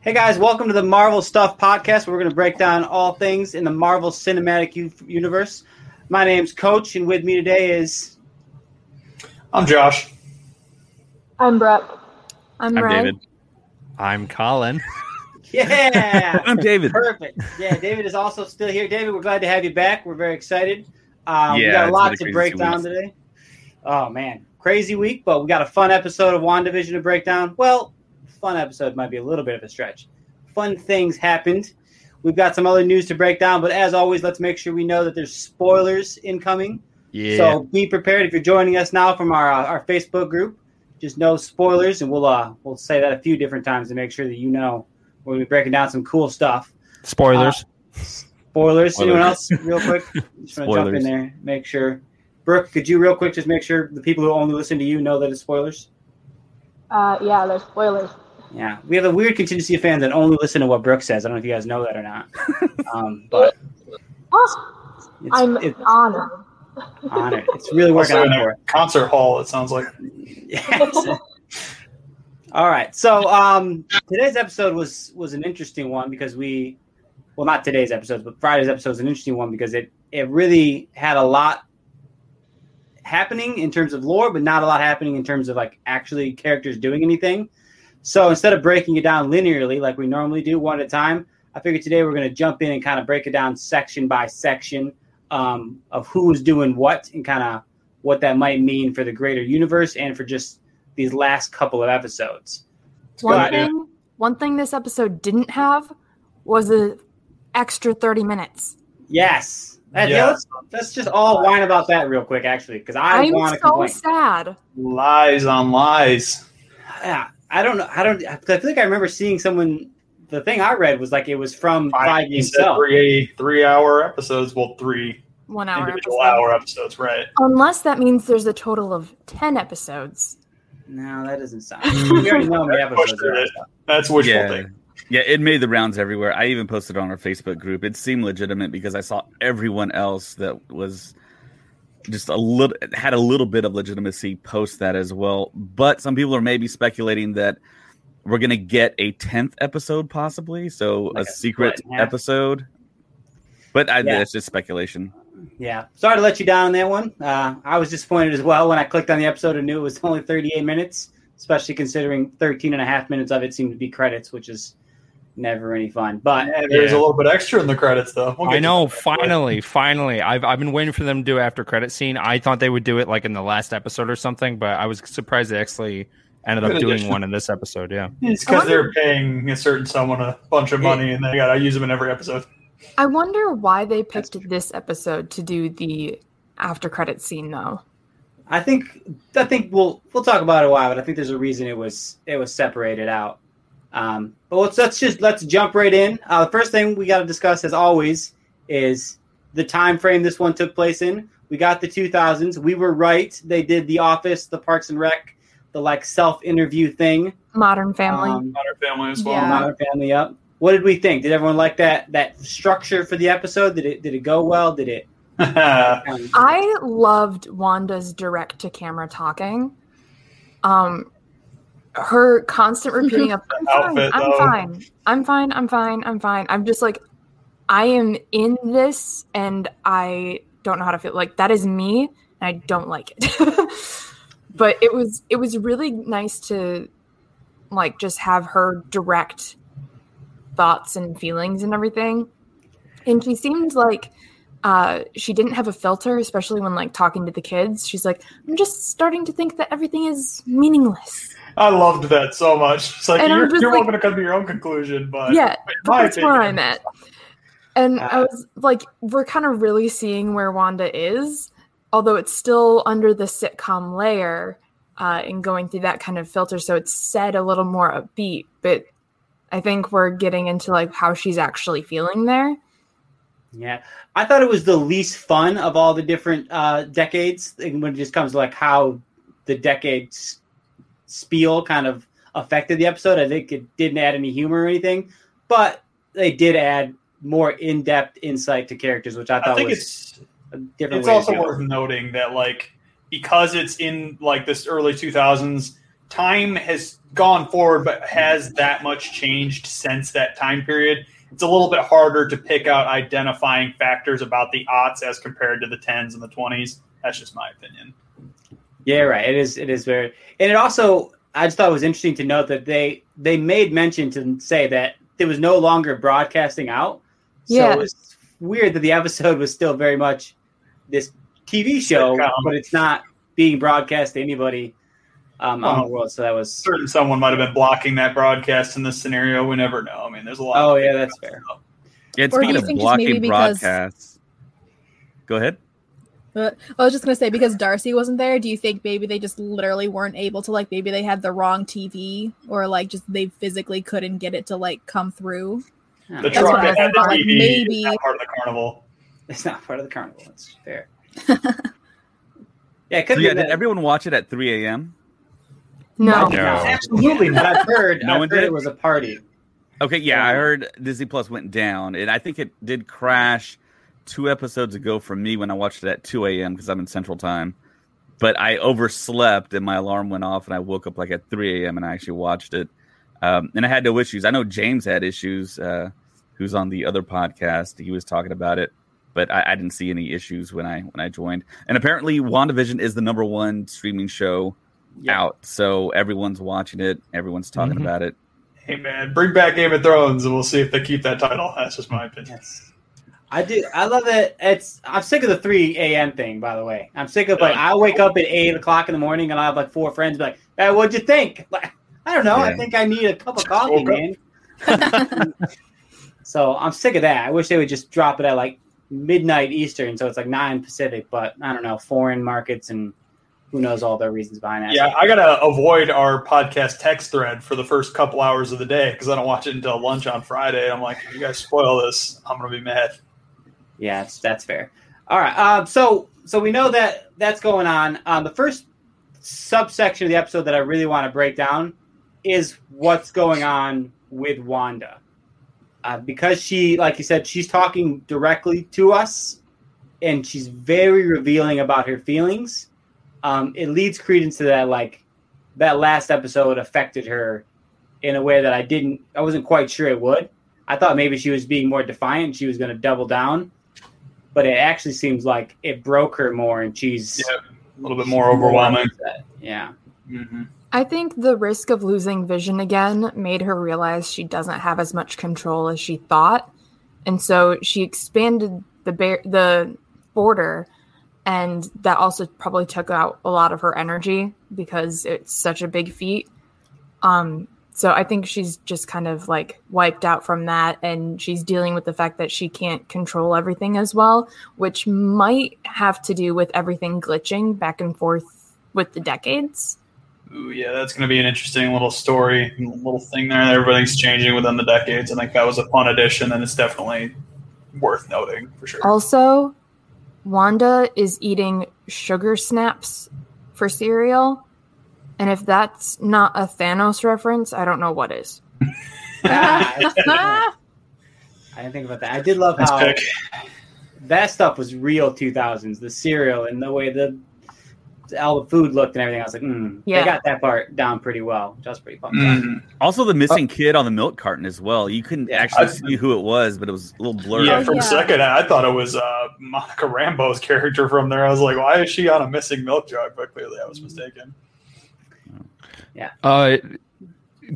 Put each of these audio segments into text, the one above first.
Hey guys, welcome to the Marvel Stuff Podcast. Where we're going to break down all things in the Marvel Cinematic U- Universe. My name's Coach, and with me today is I'm Josh. I'm Brett. I'm, I'm Ryan. David. I'm Colin. yeah, I'm David. perfect. Yeah, David is also still here. David, we're glad to have you back. We're very excited. Uh, we got a lot to break down weeks. today. Oh man, crazy week, but we got a fun episode of WandaVision to break down. Well, fun episode might be a little bit of a stretch. Fun things happened. We've got some other news to break down, but as always, let's make sure we know that there's spoilers incoming. Yeah. So be prepared if you're joining us now from our uh, our Facebook group. Just no spoilers, and we'll uh we'll say that a few different times to make sure that you know we're gonna be breaking down some cool stuff. Spoilers. Spoilers. Anyone else, real quick? Just want to jump in there, make sure. Brooke, could you real quick just make sure the people who only listen to you know that it's spoilers? Uh, yeah, there's spoilers. Yeah, we have a weird contingency of fans that only listen to what Brooke says. I don't know if you guys know that or not, um, but it's, I'm it's honored. honored. It's really working Also out for a concert hall, it sounds like. Yes. All right. So um, today's episode was was an interesting one because we, well, not today's episode, but Friday's episode is an interesting one because it it really had a lot happening in terms of lore, but not a lot happening in terms of like actually characters doing anything. So instead of breaking it down linearly like we normally do, one at a time, I figured today we're going to jump in and kind of break it down section by section um, of who's doing what and kind of what that might mean for the greater universe and for just these last couple of episodes. One Got thing, one thing this episode didn't have was a extra 30 minutes. Yes. That- yeah, Yeah. let's, let's just all whine about that real quick, actually, because I I'm want to so complain. sad. Lies on lies. Yeah, I don't know. I don't. I feel like I remember seeing someone. The thing I read was like it was from Feige He himself. three three hour episodes. Well, three One hour individual episode. hour episodes, right? Unless that means there's a total of 10 episodes. No, that doesn't sound. we already know how many episodes. Pushed there are. it. That's wishful yeah. thinking. Yeah, it made the rounds everywhere. I even posted on our Facebook group. It seemed legitimate because I saw everyone else that was just a little had a little bit of legitimacy post that as well. But some people are maybe speculating that we're gonna get a tenth episode, possibly. So Like a a secret split in half. episode. But I, Yeah. that's just speculation. Yeah, sorry to let you down on that one. Uh, I was disappointed as well when I clicked on the episode and knew it was only 38 minutes, especially considering 13 and a half minutes of it seemed to be credits, which is never any fun. But Yeah, there's Yeah. a little bit extra in the credits, though. We'll I know. that. Finally, finally, I've I've been waiting for them to do after credit scene. I thought they would do it like in the last episode or something, but I was surprised they actually ended up Good doing one in this episode. Yeah, It's because they're paying a certain someone a bunch of money, and they gotta use them in every episode. I wonder why they picked this episode to do the after credit scene, though. I think I think we'll we'll talk about it a while, but I think there's a reason it was it was separated out. Um, but let's let's just let's jump right in. Uh, the first thing we got to discuss, as always, is the time frame this one took place in. We got the 2000s. We were right. They did The Office, the Parks and Rec, the like self interview thing. Modern Family. Um, Modern Family as well. Yeah. Modern Family up. What did we think? Did everyone like that that structure for the episode? Did it did it go well? Did it? I loved Wanda's direct to camera talking. Um, her constant repeating of "I'm fine, I'm fine, I'm fine, I'm fine, I'm fine." I'm just like, I am in this, and I don't know how to feel. Like that is me, and I don't like it. but it was it was really nice to like just have her direct thoughts and feelings and everything. and she seemed like uh, she didn't have a filter, especially when like talking to the kids. She's like, "I'm just starting to think that everything is meaningless." I loved that so much. It's like And you're, you're like- welcome to come to your own conclusion, but yeah, in my that's where I'm at. And I Uh, was like, we're kind of really seeing where Wanda is, although it's still under the sitcom layer uh, and going through that kind of filter. So it's said a little more upbeat, but I think we're getting into like how she's actually feeling there. Yeah, I thought it was the least fun of all the different uh, decades. When it just comes to like how the decades spiel kind of affected the episode, I think it didn't add any humor or anything, but they did add more in-depth insight to characters, which I I thought think was it's a different. it's way also worth noting that like because it's in like this early 2000s time has gone forward but has that much changed since that time period? It's a little bit harder to pick out identifying factors about the aughts as compared to the 10s and the 20s that's just my opinion Yeah, right. It is. It is very, and it also. I just thought it was interesting to note that they they made mention to say that it was no longer broadcasting out. So Yeah. it was weird that the episode was still very much this TV show, Sitcom. but it's not being broadcast to anybody um, on Oh. the world. So that was. certain someone might have been blocking that broadcast in this scenario we never know i mean there's a lot Oh of yeah, that's fair. Yeah, Or do speaking of think just maybe blocking because- broadcasts. Go ahead. But I was just gonna say because Darcy wasn't there, do you think maybe they just literally weren't able to like maybe they had the wrong TV or like just they physically couldn't get it to like come through? The That's truck that had the thought, like, maybe- is not part of the carnival It's not part of the carnival. It's fair. yeah, it could So be yeah, that. did everyone watch it at 3 a.m.? No. No. absolutely not I've heard. No I've one heard did? it was a party. Okay, yeah, I heard Disney Plus went down, and I think it did crash two episodes ago for me when I watched it at 2 a.m. because I'm in Central Time. But I overslept and my alarm went off, and I woke up like at 3 a.m. and I actually watched it. Um, and I had no issues. I know James had issues, uh, who's on the other podcast. He was talking about it, but I, I didn't see any issues when I when I joined. And apparently, WandaVision is the number one streaming show Yeah. out, so everyone's watching it, everyone's talking Mhm. about it. hey man bring back game of thrones and we'll see if they keep that title that's just my opinion Yes. I do. I love it. It's. I'm sick of the 3 a.m. thing. By the way, I'm sick of like I wake up at eight o'clock in the morning and I have like four friends be like, hey, "What'd you think?" Like, I don't know. I think I need a cup of coffee, man. so I'm sick of that. I wish they would just drop it at like midnight Eastern, so it's like nine Pacific. But I don't know, foreign markets and who knows all their reasons behind that. Yeah, I gotta avoid our podcast text thread for the first couple hours of the day because I don't watch it until lunch on Friday. I'm like, if you guys spoil this, I'm gonna be mad. Yeah, that's, that's fair. All right. Um, so so we know that that's going on. Um, the first subsection of the episode that I really want to break down is what's going on with Wanda, uh, because she, like you said, she's talking directly to us, and she's very revealing about her feelings. Um, it leads credence to that, like that last episode affected her in a way that I didn't, I wasn't quite sure it would. I thought maybe she was being more defiant. She was going to double down but it actually seems like it broke her more, and she's Yeah, A little bit more overwhelming. upset. Yeah, Mm-hmm. I think the risk of losing vision again made her realize she doesn't have as much control as she thought, and so she expanded the bar- the border, and that also probably took out a lot of her energy because it's such a big feat. Um, so I think she's just kind of like wiped out from that, and she's dealing with the fact that she can't control everything as well, which might have to do with everything glitching back and forth with the decades. Ooh, yeah, that's going to be an interesting little story, little thing there. Everything's changing within the decades. I think that was a fun addition, and it's definitely worth noting for sure. Also, Wanda is eating sugar snaps for cereal. And if that's not a Thanos reference, I don't know what is. Ah, I didn't think about that. I did love Nice how pick. that stuff was real 2000s. The cereal and the way the all the food looked and everything. I was like, mm, Yeah. they got that part down pretty well. which I was pretty pumped. on. Mhm. Also, the missing kid on the milk carton as well. You couldn't Yeah. actually I- see who it was, but it was a little blurry. Yeah, Oh, for yeah. a second, I thought it was uh, Monica Rambeau's character from there. I was like, why is she on a missing milk jug? But clearly, I was mistaken. Uh,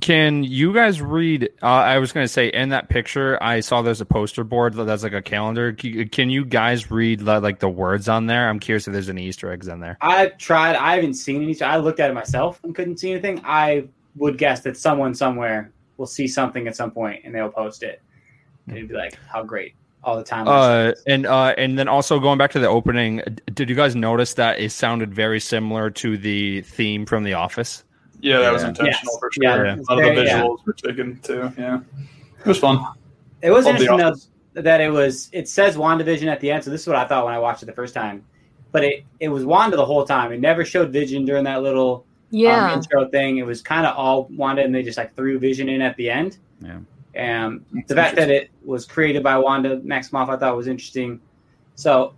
Can you guys read? Uh, I was going to say in that picture, I saw there's a poster board that's like a calendar. Can you guys read li- like the words on there? I'm curious if there's any Easter eggs in there. I've tried. I haven't seen any. I looked at it myself and couldn't see anything. I would guess that someone somewhere will see something at some point and they'll post it. And it'd be like, how great all the time. Uh, and uh, and then also going back to the opening, did you guys notice that it sounded very similar to the theme from The Office? Yeah, that was intentional Yes. for sure. Yeah. A lot of the Very- yeah. visuals were taken too. Yeah, it was fun. It was Love interesting though that it was. It says WandaVision at the end, so this is what I thought when I watched it the first time. But it it was Wanda the whole time. It never showed Vision during that little Yeah. um, intro thing. It was kind of all Wanda, and they just like threw Vision in at the end. Yeah. And the fact that it was created by Wanda Maximoff, I thought was interesting. So,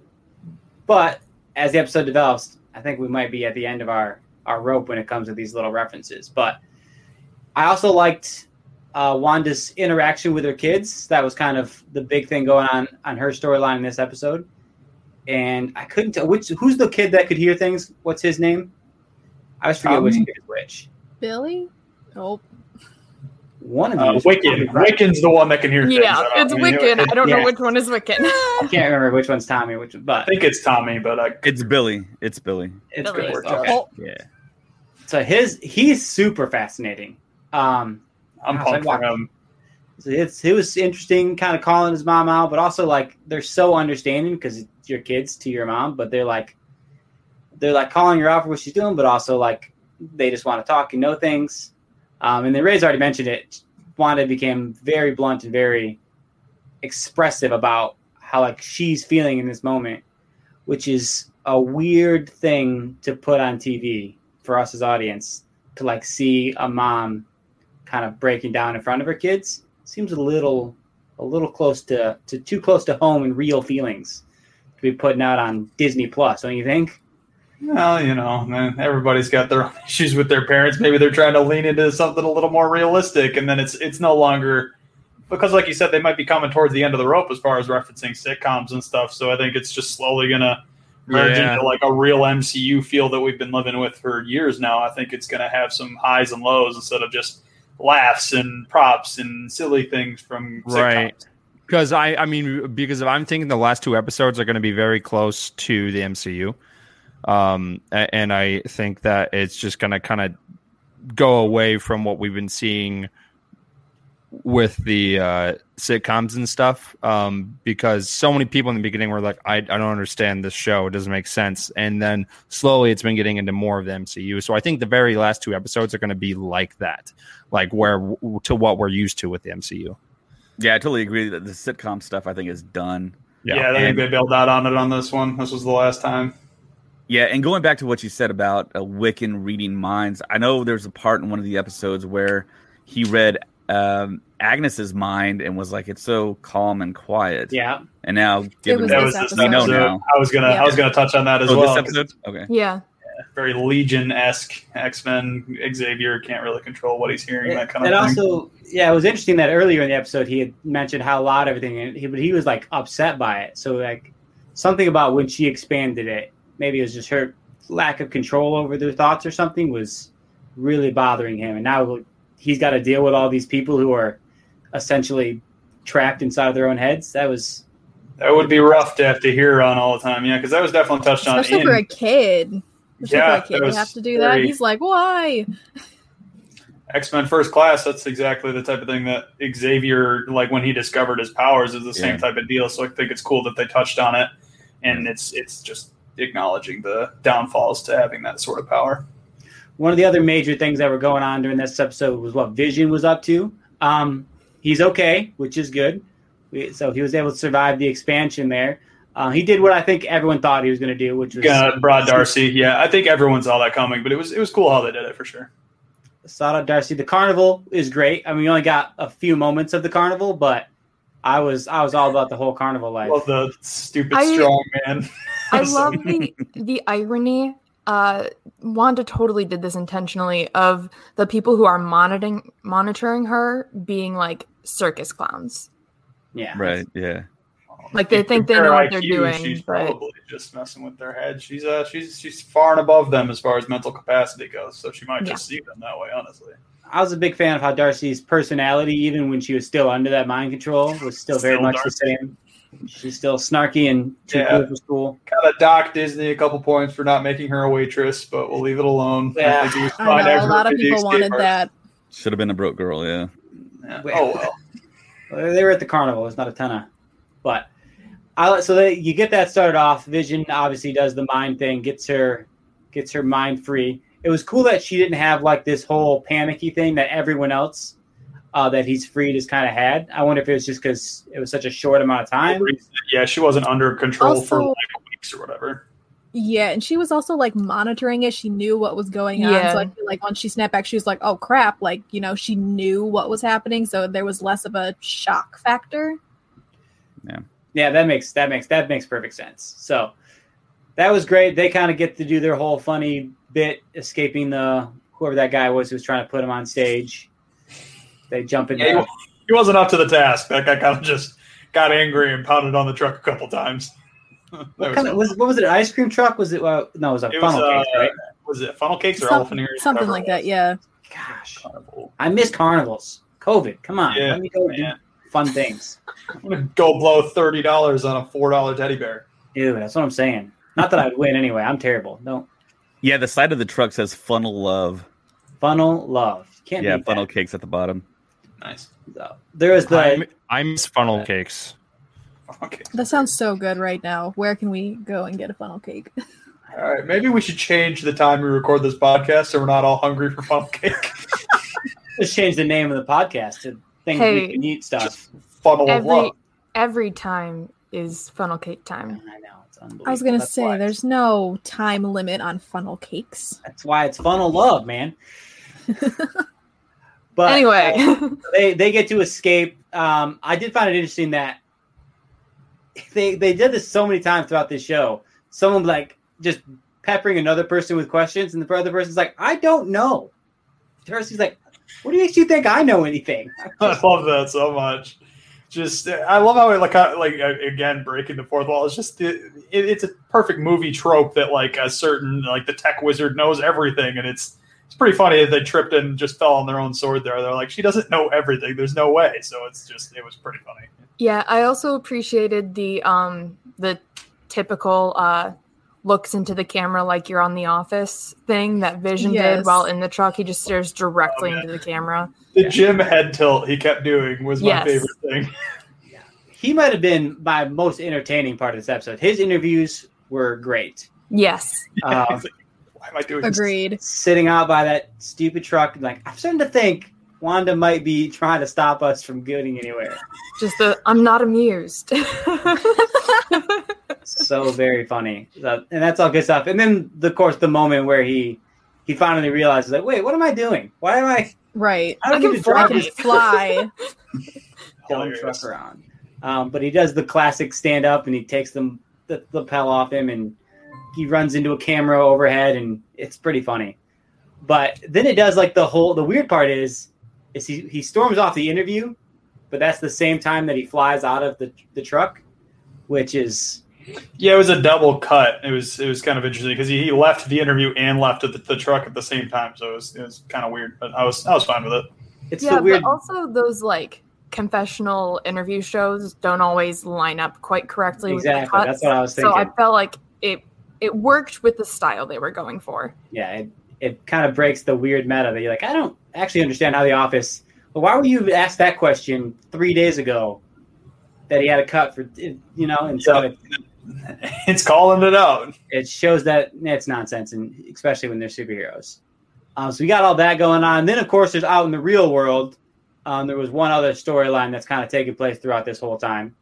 but as the episode develops, I think we might be at the end of our our rope when it comes to these little references. But I also liked uh, Wanda's interaction with her kids. That was kind of the big thing going on on her storyline in this episode. And I couldn't tell which who's the kid that could hear things. What's his name? I always forget which Um, kid is which. Billy? Oh, One of Uh, these. Wiccan. Wiccan's the one that can hear things. Yeah, I it's I mean, Wiccan. I don't yeah. know which one is Wiccan. I can't remember which one's Tommy, which I but I think it's Tommy, but I It's Billy. It's Billy. it's Billy. good. Good work, Okay. Yeah. So his he's super fascinating. Um, I'm Gosh, pumped for him. so it's it was interesting, kind of calling his mom out, but also like they're so understanding because it's your kids to your mom, but they're like they're like calling her out for what she's doing, but also like they just want to talk and know things. Um, and then Ray's already mentioned it. Wanda became very blunt and very expressive about how like she's feeling in this moment, which is a weird thing to put on TV for us as audience to like see a mom kind of breaking down in front of her kids seems a little a little close to, to too close to home and real feelings to be putting out on Disney Plus, don't you think? Well, you know, man, everybody's got their own issues with their parents. Maybe they're trying to lean into something a little more realistic, and then it's it's no longer because, like you said, they might be coming towards the end of the rope as far as referencing sitcoms and stuff. So I think it's just slowly gonna merge Yeah. into like a real MCU feel that we've been living with for years now. I think it's gonna have some highs and lows instead of just laughs and props and silly things from sitcoms. Right. Because I, I mean, because I'm thinking the last two episodes are going to be very close to the MCU, um, and I think that it's just going to kind of go away from what we've been seeing with the uh, sitcoms and stuff. Um, because so many people in the beginning were like, I, I don't understand this show; it doesn't make sense, and then slowly it's been getting into more of the MCU. So I think the very last two episodes are going to be like that, like where to what we're used to with the MCU. Yeah, I totally agree that the sitcom stuff I think is done. Yeah, I think And- they bailed out on it on this one. This was the last time. Yeah, and going back to what you said about a Wiccan reading minds, I know there's a part in one of the episodes where he read um, Agnes's mind and was like, "It's so calm and quiet." Yeah. And now, given That that was this we know now. I was gonna, I was gonna touch on that as Oh, well. this 'cause episode. Okay. yeah. very Legion esque X Men. Xavier can't really control what he's hearing. That kind of thing. and thing. also, yeah, it was interesting that earlier in the episode he had mentioned how loud everything, and he, but he was like upset by it. So like something about when she expanded it, maybe it was just her lack of control over their thoughts or something was really bothering him. And now he's got to deal with all these people who are essentially trapped inside of their own heads. That was that would be rough to have to hear on all the time. Yeah, because that was definitely touched on. especially in, for a kid. Especially Yeah, for a kid that to have to do very- that. He's like, why? X Men First Class. That's exactly the type of thing that Xavier, like when he discovered his powers, is the same type of deal. So I think it's cool that they touched on it, and it's it's just acknowledging the downfalls to having that sort of power. One of the other major things that were going on during this episode was what Vision was up to. Um, he's okay, which is good. We, so he was able to survive the expansion there. Uh, he did what I think everyone thought he was going to do, which was Uh, Broad Darcy. Yeah, I think everyone saw that coming, but it was it was cool how they did it for sure. Sought out Darcy. The carnival is great. I mean, we only got a few moments of the carnival, but I was I was all about the whole carnival life. Love the stupid I- strong man. I love the the irony. Uh, Wanda totally did this intentionally of the people who are monitoring monitoring her being like circus clowns. yeah, Right. Yeah. Like they think they know what they're doing, She's but probably just messing with their head. She's uh she's she's far and above them as far as mental capacity goes. So she might Yeah. just see them that way, honestly. I was a big fan of how Darcy's personality, even when she was still under that mind control, was still very Still much the same. She's still snarky and too Yeah. cool for school. Kind of docked Disney a couple points for not making her a waitress, but we'll leave it alone. Yeah. I think it was I know a lot of people wanted artist. that. Should have been a broke girl, yeah. Yeah. Oh well. Well, They were at the carnival. There's not a ton of, but I so they, you get that started off. Vision obviously does the mind thing, gets her gets her mind free. It was cool that she didn't have like this whole panicky thing that everyone else uh, that he's freed has kind of had. I wonder if it was just because it was such a short amount of time. Yeah, she wasn't under control for like weeks or whatever. Yeah, and she was also like monitoring it. She knew what was going on. Yeah. So I feel like once she snapped back, she was like, "Oh crap!" Like you know, she knew what was happening, so there was less of a shock factor. Yeah, that makes that makes that makes perfect sense. So that was great. They kind of get to do their whole funny bit, escaping the whoever that guy was who was trying to put him on stage. They jump in. Yeah, He wasn't up to the task. That guy kind of just got angry and pounded on the truck a couple times. What, was kind of, was, what was it? An ice cream truck? Was it? Uh, no, it was a It was, funnel case, uh, right? was it funnel cakes or Some- elephant ears? something like that. Yeah. Gosh, Carnival. I miss carnivals. COVID, come on, Yeah, let me go do fun things. I'm gonna go blow thirty dollars on a four dollar teddy bear. Dude, that's what I'm saying. Not that I'd win anyway. I'm terrible. No Yeah, the side of the truck says funnel love. funnel love. Can't Yeah, funnel that. cakes at the bottom. Nice. So, there is the I'm, I miss funnel cakes. Okay. That sounds so good right now. Where can we go and get a funnel cake? All right. Maybe we should change the time we record this podcast so we're not all hungry for funnel cake. let's change the name of the podcast to things Hey. we can eat stuff. Funnel of Every love. every time is funnel cake time. I know it's unbelievable. I was gonna say, why- there's no time limit on funnel cakes. That's why it's funnel love, man. but anyway, uh, they they get to escape. Um, I did find it interesting that they they did this so many times throughout this show. Someone like just peppering another person with questions, and the other person's like, "I don't know." Darcy's like, "What makes you think I know anything?" I love that so much. Just, I love how it like, like uh, again, breaking the fourth wall. It's just, it, it, it's a perfect movie trope that like a certain like the tech wizard knows everything, and it's it's pretty funny that they tripped and just fell on their own sword there. They're like, she doesn't know everything. There's no way. So it's just, it was pretty funny. yeah, I also appreciated the um the typical uh looks into the camera like you're on the office thing that Vision did while in the truck. He just stares directly Oh, into the camera. The Jim head tilt he kept doing was my Yes. favorite thing. he might have been my most entertaining part of this episode. His interviews were great. Yes. Um, He's like, Why am I doing this? Agreed. sitting out by that stupid truck, like I'm starting to think Wanda might be trying to stop us from getting anywhere. Just the I'm not amused. so very funny, So- and that's all good stuff. And then, of course, the moment where he he finally realizes, like, wait, what am I doing? Why am I? Right. I don't I need can to drive fly. this Fly. dumb Hilarious. truck around. Um, but he does the classic stand up, and he takes them the lapel off him, and he runs into a camera overhead, and it's pretty funny. But then it does like the whole. The weird part is, is he he storms off the interview, but that's the same time that he flies out of the the truck, which is Yeah, it was a double cut. It was it was kind of interesting because he, he left the interview and left the, the truck at the same time, so it was it was kind of weird. But I was I was fine with it. it's yeah, weird. but also those like confessional interview shows don't always line up quite correctly with the Exactly, cuts. that's what I was thinking. So I felt like it it worked with the style they were going for. yeah, it, it kind of breaks the weird meta that you're like, I don't actually understand how the office. Well, why were you asked that question three days ago? That he had a cut for, you know, and so Yeah. it, It's calling it out. it shows that it's nonsense, and especially when they're superheroes. Um, so we got all that going on. And then, of course, there's out in the real world. Um, there was one other storyline that's kind of taking place throughout this whole time.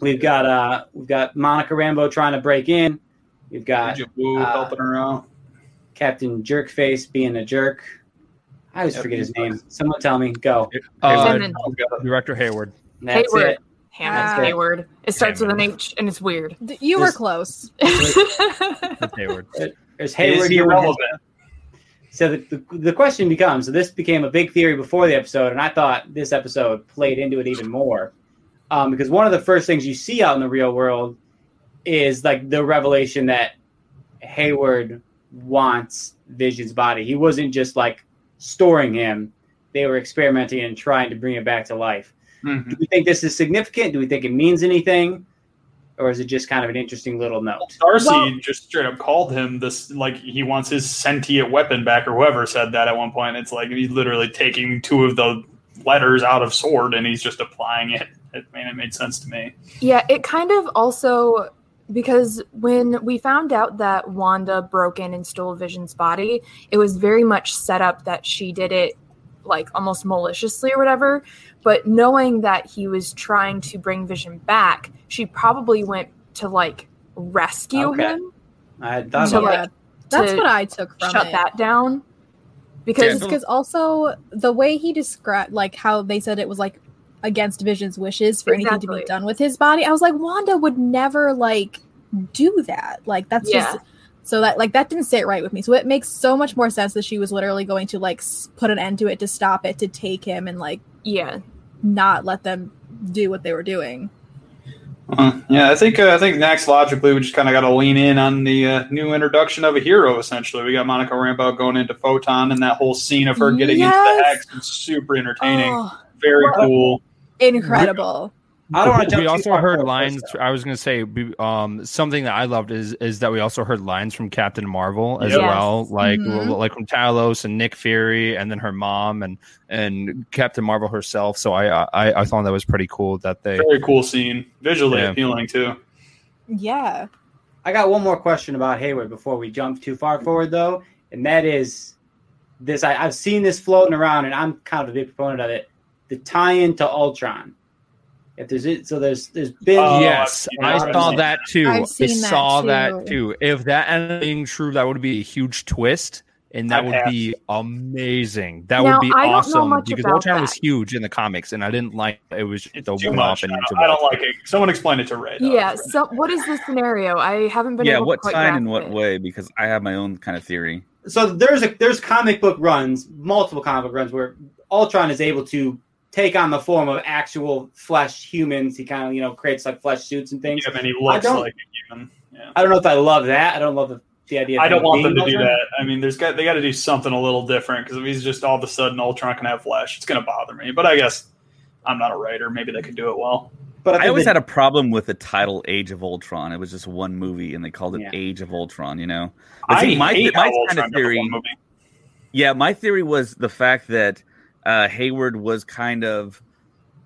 We've got uh, we've got Monica Rambeau trying to break in. We've got Agent Wu uh, helping her out. Captain Jerkface being a jerk. I always Yep, forget his he's name. Someone tell me. Go. Uh, Director Hayward. That's Hayward. it. Hammond Ah. Hayward. It starts with an H and it's weird. D- You were close. That's Hayward. There's Is Hayward he So the, the, the question becomes so this became a big theory before the episode, and I thought this episode played into it even more. Um, because one of the first things you see out in the real world is like the revelation that Hayward wants Vision's body. He wasn't just like storing him, they were experimenting and trying to bring him back to life. Mhm. Do we think this is significant? Do we think it means anything? Or is it just kind of an interesting little note? Darcy Well- just straight up called him this like he wants his sentient weapon back or whoever said that at one point. It's like he's literally taking two of the letters out of sword and he's just applying it. It made it made sense to me. Yeah, it kind of also because when we found out that Wanda broke in and stole Vision's body, it was very much set up that she did it like almost maliciously or whatever. But knowing that he was trying to bring Vision back, she probably went to like rescue Okay. him, I had thought So, about yeah, that. that's what I took from shut it. that down. Because because also the way he described like how they said it was like against vision's wishes for anything to be done with his body. I was like wanda would never like do that. Like that's Yeah. just so that like that didn't sit right with me. So it makes so much more sense that she was literally going to like put an end to it to stop it to take him and like yeah, not let them do what they were doing. Uh, yeah, I think uh, I think next logically we just kind of got to lean in on the uh, new introduction of a hero. Essentially, we got Monica Rambeau going into Photon, and that whole scene of her getting into the Yes! hex is super entertaining, Oh, very cool. incredible I don't want to jump we also far heard lines. I was going to say um, something that I loved is is that we also heard lines from Captain Marvel as Yes. well, like Mhm. like from Talos and Nick Fury, and then her mom and and Captain Marvel herself. So I I, I thought that was pretty cool that they. Very cool scene, visually Yeah. appealing too. yeah I got one more question about Hayward before we jump too far forward, though, and that is this. I, I've seen this floating around, and I'm kind of a big proponent of it. The tie-in to Ultron. If there's it, so there's there's been Oh, yes, I've I seen that. saw that too. I've I seen that saw too. that too. If that ended up being true, that would be a huge twist, and that I'd have be amazing. That Now, would be I awesome because about Ultron was huge in the comics, and I didn't like it was It's the too one much. off I and don't, I don't like it. Someone explain it to Ray. though. yeah. So, what is the scenario? I haven't been. yeah, able what to quite time and what it. way? Because I have my own kind of theory. so there's a there's comic book runs, multiple comic book runs where Ultron is able to take on the form of actual flesh humans. He kind of you know creates like flesh suits and things. Yeah, man, he looks don't- like a human. Yeah. I don't know if I love that. I don't love the, the idea. Of I don't want them to being do that. I mean, there's got they got to do something a little different because if he's just all of a sudden Ultron can have flesh, it's going to bother me. But I guess I'm not a writer. Maybe they could do it well. But I, I always the- had a problem with the title Age of Ultron. It was just one movie, and they called it Yeah. Age of Ultron. You know, But I see, my hate my how kind of theory. Yeah, my theory was the fact that uh, Hayward was kind of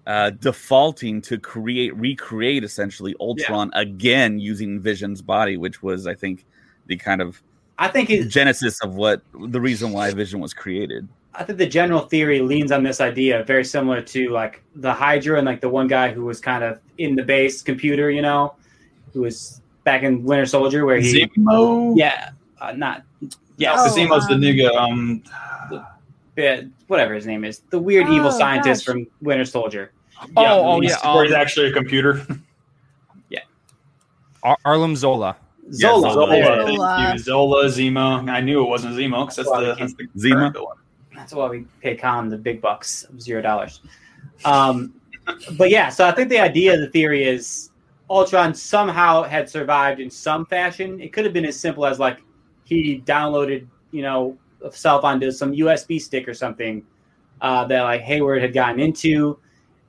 uh, defaulting to create, recreate essentially Ultron again using Vision's body, which was, I think, the kind of I think it, genesis of what the reason why Vision was created. I think the general theory leans on this idea, very similar to like the Hydra and like the one guy who was kind of in the base computer, you know, who was back in Winter Soldier, where he, Zemo. yeah, uh, not, Yeah, Oh, Zemo's the um, nigga. Um, yeah, whatever his name is, the weird evil Oh, scientist gosh. from Winter Soldier. yeah, oh, he's- yeah, where he's um, actually a computer. Ar- Arlem Zola. Yeah, Zola. Zola. Zola, thank Zola. you. Zola, Zemo. I knew it wasn't Zemo because that's Well, the, that's the Zemo? one. That's why we pay Colin the big bucks of zero dollars. Um, but yeah, so I think the idea, the theory is Ultron somehow had survived in some fashion. It could have been as simple as like he downloaded, you know, himself onto some USB stick or something uh, that like Hayward had gotten into.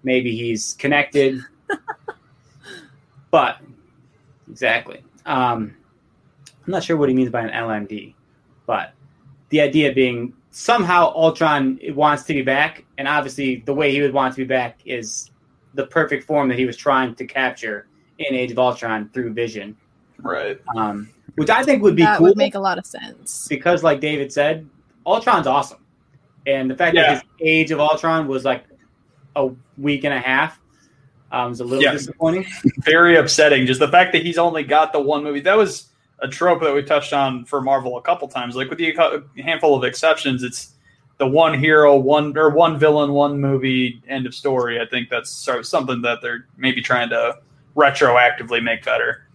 Maybe he's connected, but exactly. Um, I'm not sure what he means by an LMD, but the idea being somehow Ultron wants to be back, and obviously the way he would want to be back is the perfect form that he was trying to capture in Age of Ultron through Vision, Right. um, which I think would be that cool would make a lot of sense because, like David said, Ultron's awesome, and the fact Yeah. that his Age of Ultron was like a week and a half um, was a little Yeah. disappointing. Very upsetting. Just the fact that he's only got the one movie. That was a trope that we touched on for Marvel a couple times. Like with the handful of exceptions, it's the one hero, one or one villain, one movie, end of story. I think that's sort of something that they're maybe trying to retroactively make better.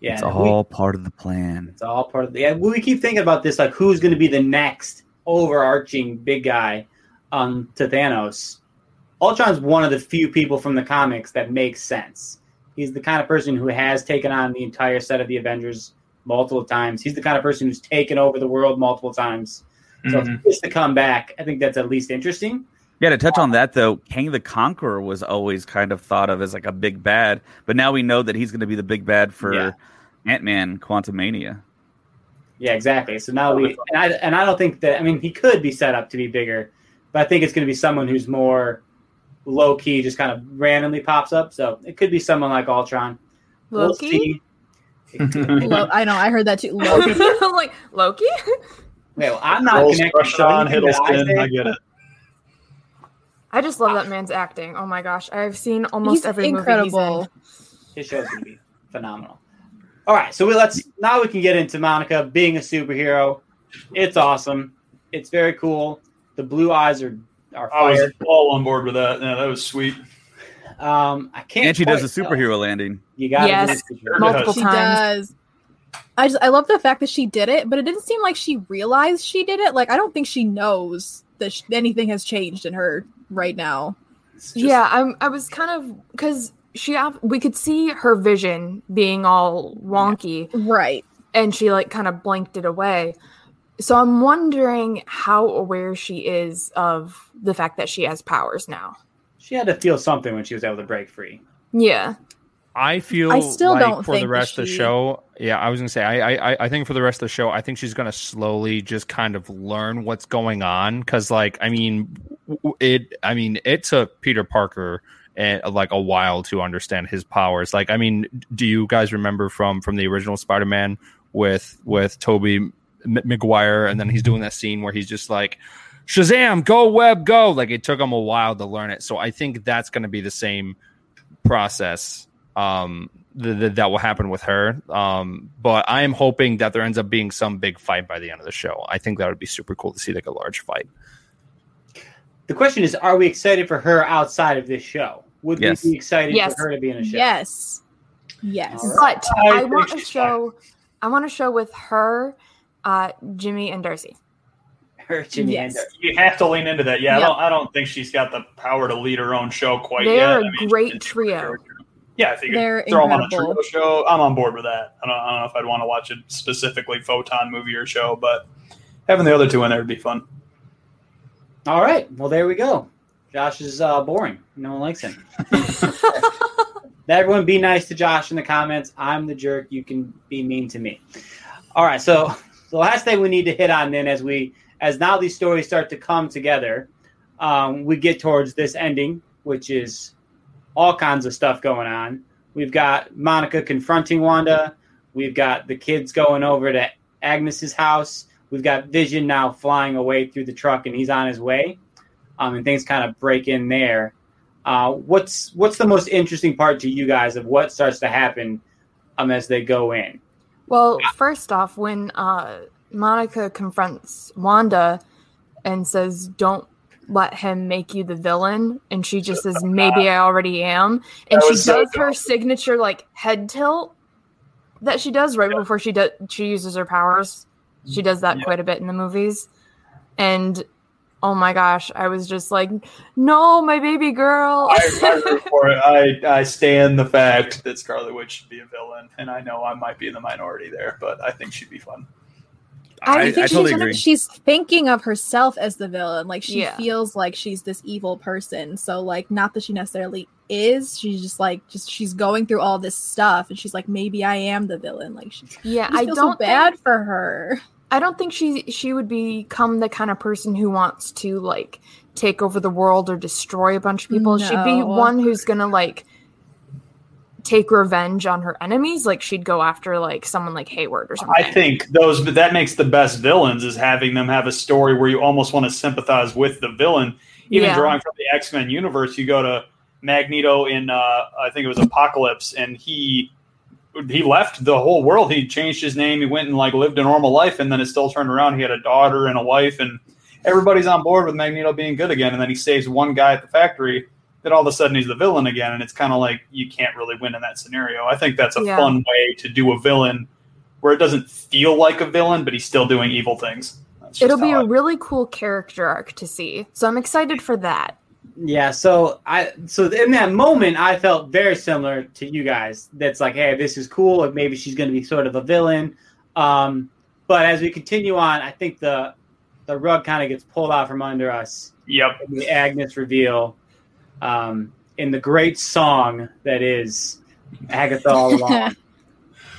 Yeah, It's and we- all part of the plan. It's all part of the. Yeah, we keep thinking about this, like who's going to be the next overarching big guy um, to Thanos. Ultron's one of the few people from the comics that makes sense. He's the kind of person who has taken on the entire set of the Avengers multiple times. He's the kind of person who's taken over the world multiple times. So Mhm. if he gets to come back, I think that's at least interesting. Yeah, to touch on that though, Kang the Conqueror was always kind of thought of as like a big bad, but now we know that he's going to be the big bad for Yeah. Ant Man Quantumania. Yeah, exactly. So now we and I and I don't think that I mean he could be set up to be bigger, but I think it's going to be someone who's more low key, just kind of randomly pops up. So it could be someone like Ultron. We'll Loki. Lo- I know. I heard that too. Loki. I'm like Loki. Wait, well, I'm not Rolls connected. crush So on anything I Hiddleston. I get it. I just love that man's acting. Oh my gosh, I've seen almost He's every incredible. movie His show's gonna be phenomenal. All right, so we let's now we can get into Monica being a superhero. It's awesome. It's very cool. The blue eyes are are I was all on board with that. Yeah, that was sweet. Um, I can't. And she does a superhero tell. landing. You got Yes. Multiple. She times. does. I just I love the fact that she did it, but it didn't seem like she realized she did it. Like I don't think she knows that sh- anything has changed in her right now. Just- Yeah, I'm. I was kind of because she. We could see her vision being all wonky, Right. and she like kind of blinked it away. So I'm wondering how aware she is of the fact that she has powers now. She had to feel something when she was able to break free. Yeah. I feel I still like don't for the rest of the show. Yeah, I was gonna say I, I I think for the rest of the show, I think she's gonna slowly just kind of learn what's going on because, like, I mean, it. I mean, it took Peter Parker and like a while to understand his powers. Like, I mean, do you guys remember from from the original Spider-Man with with Tobey M- Maguire, and then he's doing that scene where he's just like. Shazam, go web, go! Like it took him a while to learn it, so I think that's going to be the same process um th- th- that will happen with her um but i am hoping that there ends up being some big fight by the end of the show i think that would be super cool to see like a large fight The question is, are we excited for her outside of this show? Would Yes. we be excited Yes. for her to be in a show? Yes. Yes. All right. But I I, want a she's show. I want a show with her, uh, Jimmy and Darcy. Her, Jimmy, Yes. and You have to lean into that. Yeah, Yeah. I don't. I don't think she's got the power to lead her own show quite They yet. are I a mean, great she's a trio. Character. Yeah, if you could They're throw them on a incredible. trio show, I'm on board with that. I don't, I don't know if I'd want to watch a specifically photon movie or show, but having the other two in there would be fun. All right. Well, there we go. Josh is uh, boring. No one likes him. Everyone be nice to Josh in the comments. I'm the jerk. You can be mean to me. All right. So the last thing we need to hit on then as we as now these stories start to come together, um, we get towards this ending, which is all kinds of stuff going on. We've got Monica confronting Wanda. We've got the kids going over to Agnes's house. We've got Vision now flying away through the truck, and he's on his way. Um, and things kind of break in there. Uh, what's what's the most interesting part to you guys of what starts to happen um, as they go in? Well, first off, when uh, Monica confronts Wanda and says, "Don't let him make you the villain," and she just says, "Maybe I already am," and she was so does her signature like head tilt that she does right before she does she uses her powers. She does that Yeah. quite a bit in the movies, and oh my gosh, I was just like, "No, my baby girl." I, I. I, I stand the fact that Scarlet Witch should be a villain, and I know I might be in the minority there, but I think she'd be fun. I I, I, think totally she's, agree. she's thinking of herself as the villain. Like she Yeah. feels like she's this evil person. So like not that she necessarily is. She's just like just she's going through all this stuff and she's like, maybe I am the villain. Like she yeah, I I feel don't so think- bad for her. I don't think she she would become the kind of person who wants to like take over the world or destroy a bunch of people. She'd be one who's gonna like take revenge on her enemies. Like she'd go after like someone like Hayward or something. I think those, but that makes the best villains is having them have a story where you almost want to sympathize with the villain. Even Yeah. drawing from the X Men universe, you go to Magneto in, uh, I think it was Apocalypse, and he he left the whole world. He changed his name. He went and like lived a normal life, and then it still turned around. He had a daughter and a wife, and everybody's on board with Magneto being good again. And then he saves one guy at the factory. Then all of a sudden he's the villain again, and it's kind of like you can't really win in that scenario. I think that's a Yeah. fun way to do a villain where it doesn't feel like a villain, but he's still doing evil things. It'll be how a I- really cool character arc to see. So I'm excited for that. Yeah, so I so in that moment I felt very similar to you guys. That's like, hey, this is cool. Like maybe she's going to be sort of a villain. Um, but as we continue on, I think the the rug kind of gets pulled out from under us. Yep. The Agnes reveal, um, in the great song that is Agatha all along.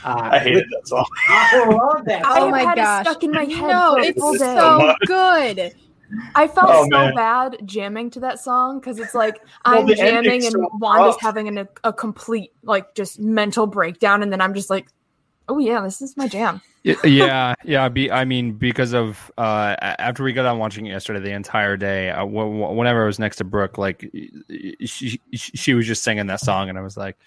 Uh, I hated that song. I love that. I Oh have my had gosh. it stuck in my head no, it's full day. so good. I felt Oh, so man. bad jamming to that song because it's like Well, I'm jamming and so Wanda's rough. having an, a complete like just mental breakdown, and then I'm just like, oh yeah, this is my jam. Y- yeah, yeah. Be, I mean, because of uh, after we got on watching it yesterday, the entire day, uh, w- w- whenever I was next to Brooke, like she, she she was just singing that song, and I was like,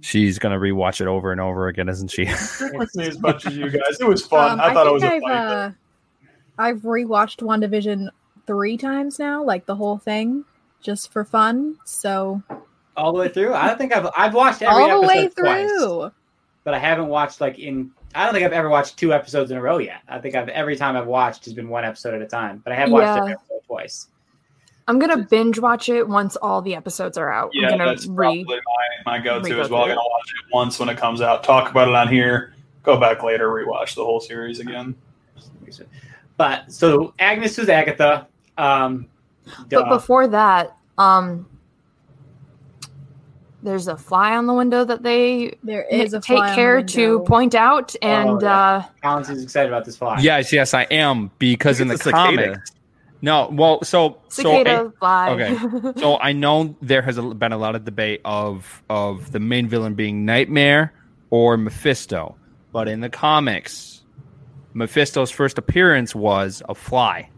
she's gonna rewatch it over and over again, isn't she? with me as much as you guys. It was fun. Um, I thought it was a think funny I've, uh, I've rewatched WandaVision three times now, like the whole thing, just for fun. So all the way through. I don't think I've I've watched every all the way episode twice, through. but I haven't watched like in. I don't think I've ever watched two episodes in a row yet. I think I've every time I've watched has been one episode at a time, but I have watched Yeah. every episode twice. I'm gonna binge watch it once all the episodes are out. Yeah, I'm gonna that's re. probably my, my go-to re-go as well. I'm through it. gonna watch it once when it comes out. Talk about it on here. Go back later, rewatch the whole series again. But so Agnes was Agatha. Um, But duh. before that, um, there's a fly on the window that they There is a take fly on the care to point out, and yeah. uh, Collins is excited about this fly. yes, yes, I am because in the It's comics. No, well, so so fly. okay. so I know there has been a lot of debate of of the main villain being Nightmare or Mephisto, but in the comics, Mephisto's first appearance was a fly,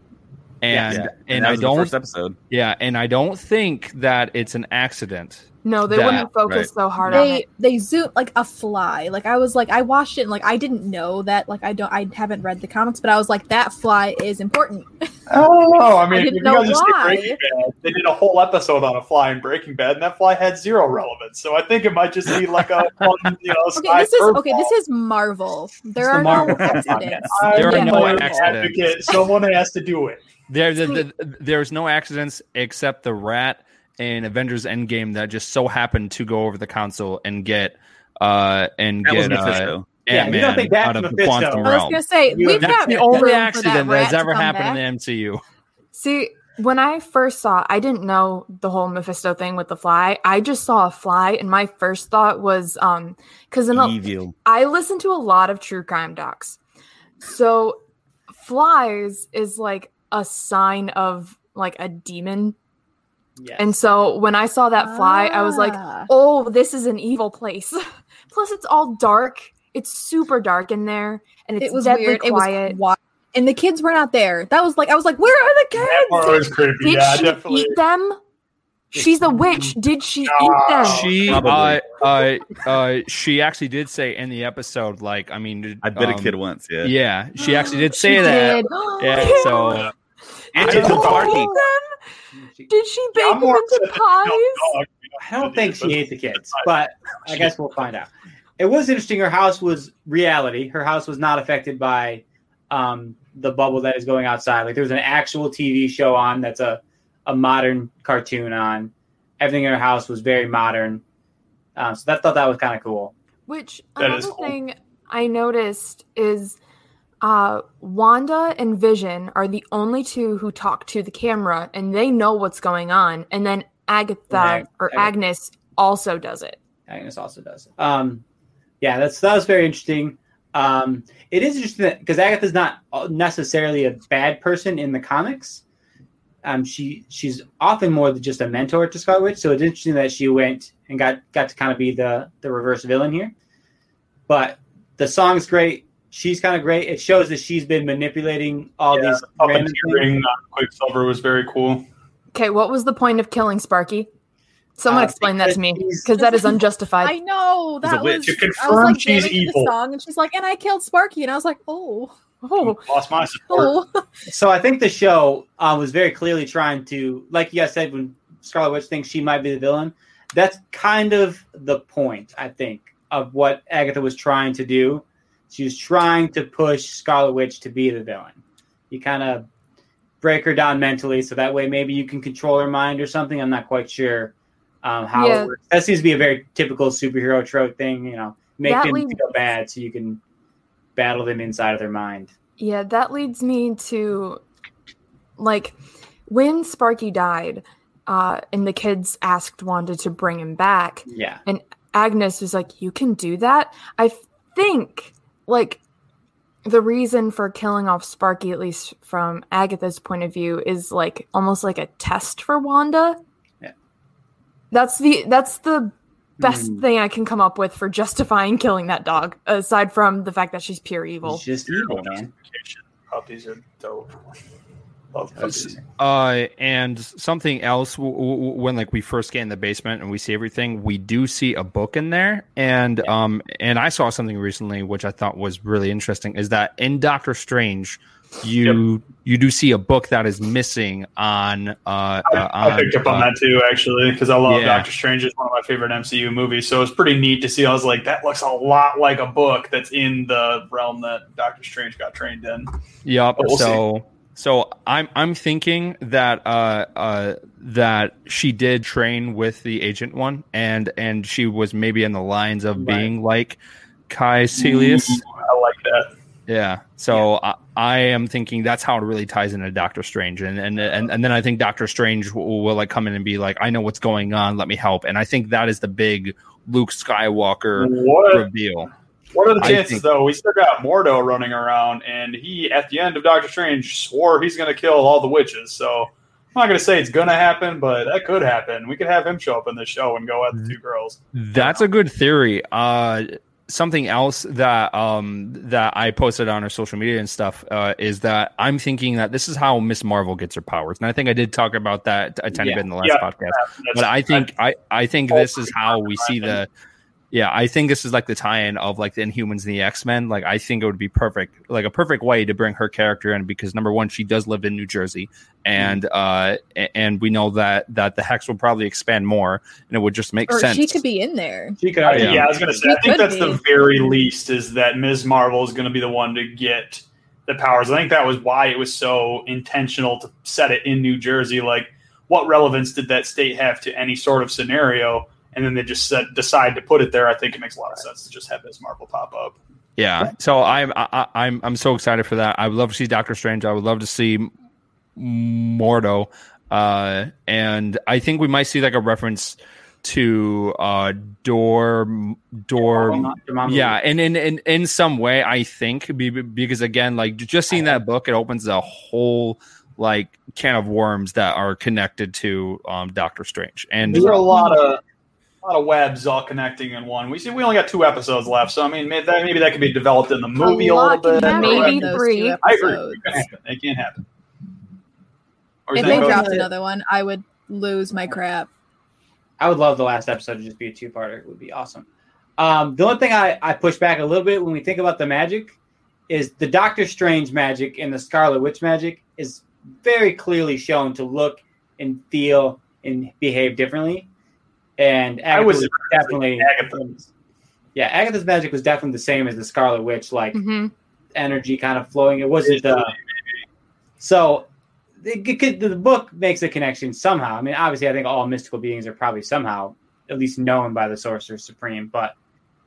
and Yeah, and, that I was don't first episode. yeah, and I don't think that it's an accident. No, they That, wouldn't focus right. so hard on They it. they zoom like a fly. Like I was like I watched it and like I didn't know that like I don't I haven't read the comics, but I was like that fly is important. Oh don't. I mean, I if didn't you know guys have why. Breaking Bad, they did a whole episode on a fly in Breaking Bad, and that fly had zero relevance. So I think it might just be like a fun, you know, Okay, this is curveball. okay. This is Marvel. There It's the are Marvel no accidents. There are a no accidents. Someone has to do it. There, the, the, there's no accidents except the rat in Avengers Endgame that just so happened to go over the console and get uh and That was get uh, Mephisto. Yeah, you don't think that's out of the Mephisto. quantum I was gonna say You- we've That's got the only for accident that that has ever happened back. in the MCU. See, when I first saw, I didn't know the whole Mephisto thing with the fly. I just saw a fly, and my first thought was, um, because in a, Evil. I listen to a lot of true crime docs. So flies is like a sign of like a demon. Yes. And so when I saw that fly, I was like, Ah. oh, this is an evil place. Plus, it's all dark. It's super dark in there, and it's it was deadly weird. quiet. It was quiet. And the kids were not there. That was like I was like, where are the That kids? was creepy. Did yeah, she definitely. eat them? She's a witch. Did she eat them? She uh, uh uh she actually did say in the episode like I mean I bit a um, kid once. Yeah. Yeah, she actually did say She that. did. Yeah, so And I she don't told know. Sparky. them? Did she bake I'm them into upset that she killed pies? I don't think she ate the kids, but I guess we'll find out. It was interesting. Her house was reality. Her house was not affected by um, the bubble that is going outside. Like there was an actual TV show on that's a, a modern cartoon on. Everything in her house was very modern. Um, so that thought that was kind of cool. Which That is another cool. thing I noticed is uh, Wanda and Vision are the only two who talk to the camera, and they know what's going on. And then Agatha Ag- or Ag- Agnes also does it. Agnes also does. it. Um, yeah, that's that was very interesting. Um, it is interesting because Agatha's not necessarily a bad person in the comics. Um, she she's often more than just a mentor to Scarlet Witch, so it's interesting that she went and got got to kind of be the the reverse villain here. But the song's great. She's kind of great. It shows that she's been manipulating all Yeah, these random things. Puppeteering on Quicksilver was very cool. Okay, what was the point of killing Sparky? Someone Uh, explain that to me because that is unjustified. I know that was. To I was confirm like she's jamming evil. song, and she's like, "And I killed Sparky," and I was like, "Oh, oh, Lost my support. oh." So I think the show uh, was very clearly trying to, like you guys said, when Scarlet Witch thinks she might be the villain, that's kind of the point, I think, of what Agatha was trying to do. She was trying to push Scarlet Witch to be the villain. You kind of break her down mentally, so that way maybe you can control her mind or something. I'm not quite sure um, how Yeah. it works. That seems to be a very typical superhero trope thing. You know, make That them leads- feel bad so you can battle them inside of their mind. yeah, that leads me to like when Sparky died, uh, and the kids asked Wanda to bring him back, Yeah. And Agnes was like, "You can do that." I think like the reason for killing off Sparky, at least from Agatha's point of view, is like almost like a test for Wanda. Yeah. That's the that's the best Mm. thing I can come up with for justifying killing that dog, aside from the fact that she's pure evil. He's just evil, man. Puppies are dope. Love puppies. Uh, and something else w- w- when like we first get in the basement and we see everything, we do see a book in there, and um, and I saw something recently which I thought was really interesting. Is that in Doctor Strange, you you do see a book that is missing on uh, uh I, I picked up on uh, that too, actually, because I love Yeah. Doctor Strange. It's one of my favorite MCU movies, so it's pretty neat to see. I was like, that looks a lot like a book that's in the realm that Doctor Strange got trained in. Yep. We'll so so I'm I'm thinking that uh uh that she did train with the Ancient One and and she was maybe in the lines of Right. being like Kaecilius. I like that. Yeah. So I, I am thinking that's how it really ties into Doctor Strange, and and and, and then I think Doctor Strange will, will like come in and be like, I know what's going on, let me help, and I think that is the big Luke Skywalker What reveal. What are the chances, think- though? We still got Mordo running around, and he, at the end of Doctor Strange, swore he's going to kill all the witches. So I'm not going to say it's going to happen, but that could happen. We could have him show up in the show and go at the two girls. That's a good theory. Uh, something else that um that I posted on our social media and stuff uh, is that I'm thinking that this is how Miss Marvel gets her powers, and I think I did talk about that a tiny Yeah. bit in the last Yeah. podcast. But I think I I think this is how we see the. Yeah, I think this is like the tie-in of like the Inhumans and the X Men. Like, I think it would be perfect, like a perfect way to bring her character in because number one, she does live in New Jersey, and uh, and we know that that the Hex will probably expand more, and it would just make Or sense. she could be in there. She could I- already. yeah. I was going to say, He I think that's be. the very least is that Ms. Marvel is going to be the one to get the powers. I think that was why it was so intentional to set it in New Jersey. Like, what relevance did that state have to any sort of scenario? And then they just said, decide to put it there. I think it makes a lot of sense to just have Ms. Marvel pop up. Yeah. So I'm I, I- I'm I'm so excited for that. I would love to see Doctor Strange. I would love to see Mordo. Uh, and I think we might see like a reference to uh door door yeah and in, in in some way i think because again like just seeing that book it opens a whole like can of worms that are connected to um doctor strange and There are a lot of a lot of webs all connecting in one. We see we only got two episodes left, so I mean maybe that, maybe that could be developed in the movie a, lot little bit. happen Maybe three. two I agree. It can happen. It can happen. Or If they Cody? dropped another one, I would lose my crap. I would love the last episode to just be a two parter. It would be awesome. Um, the only thing I, I push back a little bit when we think about the magic is the Doctor Strange magic and the Scarlet Witch magic is very clearly shown to look and feel and behave differently. And Agatha I was was definitely Agatha. yeah, Agatha's magic was definitely the same as the Scarlet Witch, like hmm energy kind of flowing. It wasn't uh, so it, it the book makes a connection somehow. I mean, obviously, I think all mystical beings are probably somehow at least known by the Sorcerer Supreme, but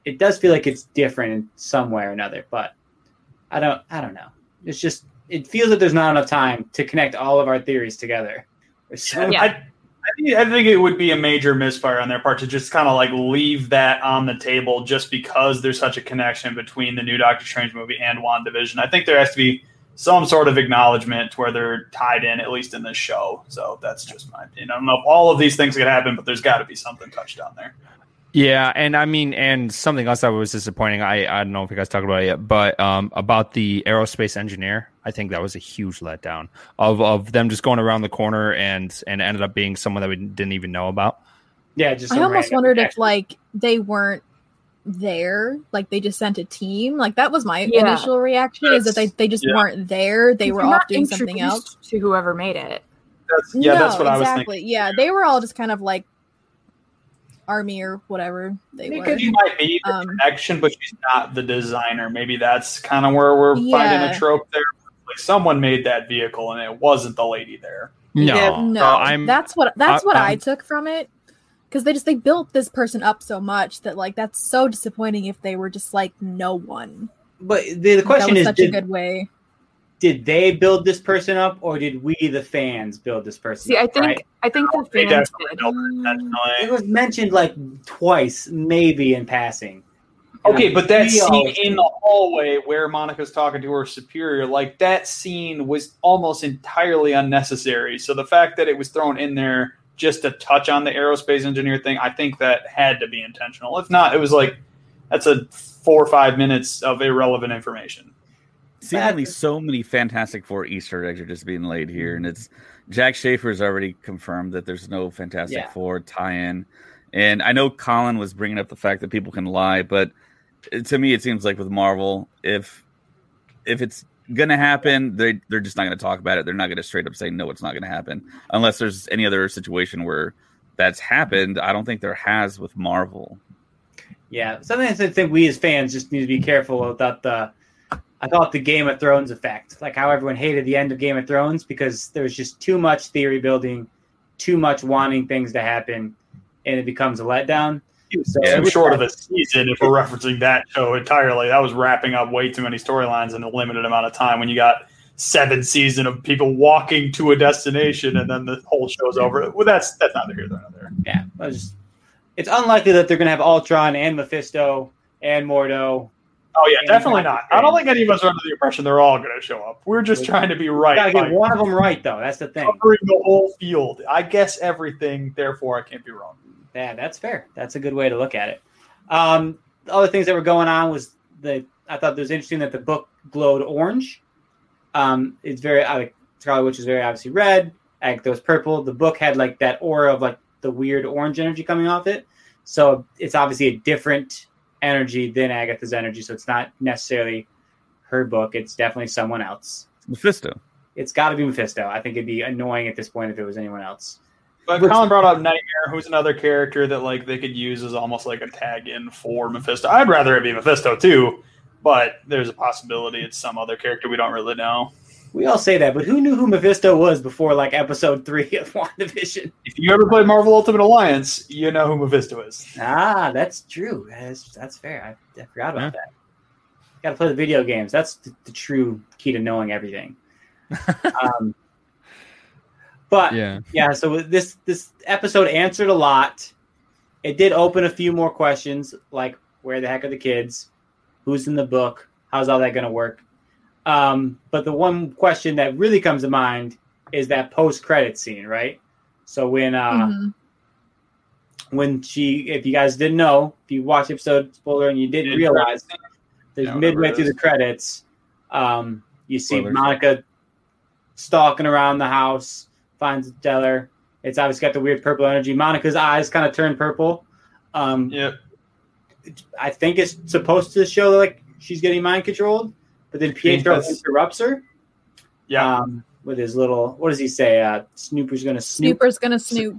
it does feel like it's different in some way or another. But I don't, I don't know. It's just it feels that there's not enough time to connect all of our theories together. So Yeah. I, I, think, it would be a major misfire on their part to just kind of like leave that on the table just because there's such a connection between the new Doctor Strange movie and WandaVision. I think there has to be some sort of acknowledgement where they're tied in, at least in this show. So that's just my opinion. I don't know if all of these things could happen, but there's got to be something touched on there. Yeah, and I mean, and something else that was disappointing. I I don't know if you guys talked about it yet, but um, about the aerospace engineer, I think that was a huge letdown of of them just going around the corner and and ended up being someone that we didn't even know about. yeah, just I almost random wondered if like they weren't there, like they just sent a team. Like that was my Yeah. initial reaction is that they, they just Yeah. weren't there. They were You're off doing something else. to whoever made it. That's, yeah, no, that's what I was exactly. thinking. Yeah, they were all just kind of like army or whatever they were. Because she might be the Um, connection, but she's not the designer. Maybe that's kind of where we're finding a trope there. Like someone made that vehicle and it wasn't the lady there. No, Yeah, No, So I'm that's what that's I- what I, I'm- took from it. Because they just they built this person up so much that like that's so disappointing if they were just like no one. But the, the question is, such did, a good way. did they build this person up or did we the fans build this person See, I think right? I think the fans did. it it was mentioned like twice maybe in passing Okay, but that scene always in the hallway where Monica's talking to her superior, like that scene was almost entirely unnecessary. So the fact that it was thrown in there just to touch on the aerospace engineer thing, I think that had to be intentional. If not, it was like that's a four or five minutes of irrelevant information. Seemingly, so many Fantastic Four Easter eggs are just being laid here, and it's Jac Schaeffer's already confirmed that there's no Fantastic Yeah. Four tie-in, and I know Colin was bringing up the fact that people can lie, but it- to me, it seems like with Marvel, if if it's gonna happen, they they're just not gonna talk about it. They're not gonna straight up say no, it's not gonna happen, unless there's any other situation where that's happened. I don't think there has with Marvel. Yeah, something I think we as fans just need to be careful about the. I thought the Game of Thrones effect, like how everyone hated the end of Game of Thrones because there was just too much theory building, too much wanting things to happen, and it becomes a letdown. So Too with short of a season if we're referencing that show entirely. That was wrapping up way too many storylines in a limited amount of time when you got seven season of people walking to a destination and then the whole show's over. Well, that's that's neither here nor there. Yeah, I was it's unlikely that they're going to have Ultron and Mephisto and Mordo. Oh yeah, definitely not. I don't think any of us are under the impression they're all going to show up. We're just trying to be right Got to get one of them right, though. That's the thing. covering the whole field. I guess everything, therefore I can't be wrong. Yeah, that's fair. That's a good way to look at it. Um, the other things that were going on was the I thought it was interesting that the book glowed orange. Um, it's very I like Scarlet Witch is very obviously red. Agatha was purple. The book had like that aura of like the weird orange energy coming off it. So it's obviously a different energy than Agatha's energy. So it's not necessarily her book. It's definitely someone else. Mephisto. It's got to be Mephisto. I think it'd be annoying at this point if it was anyone else. But Which- Colin brought up Nightmare, who's another character that like they could use as almost like a tag in for Mephisto. I'd rather it be Mephisto too, but there's a possibility it's some other character we don't really know. We all say that, but who knew who Mephisto was before like episode three of WandaVision? If you ever played Marvel Ultimate Alliance, you know who Mephisto is. Ah, that's true. That's that's fair. I, I forgot about that. Got to play the video games. That's the, the true key to knowing everything. um, but yeah. Yeah. so this this episode answered a lot. It did open a few more questions, like where the heck are the kids? Who's in the book? How's all that going to work? Um, but the one question that really comes to mind is that post credit scene, right? So when uh, Mhm. when she, if you guys didn't know, if you watched episode spoiler and you didn't Mid- realize, there's Yeah, midway through the credits, um, you see Spoilers. Monica stalking around the house, finds Deller. It's obviously got the weird purple energy. Monica's eyes kind of turn purple. Um, Yep. I think it's supposed to show like she's getting mind controlled, but then Pietro that's- interrupts her. Yeah. Um, with his little, what does he say? Uh, Snooper's gonna snoop. Snooper's gonna snoop.